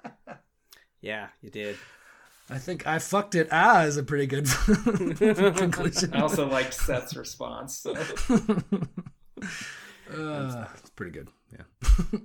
S1: Yeah, you did.
S2: I think I fucked it. Ah, is a pretty good conclusion.
S3: I also liked Seth's response. So.
S2: Uh, it's pretty good. Yeah.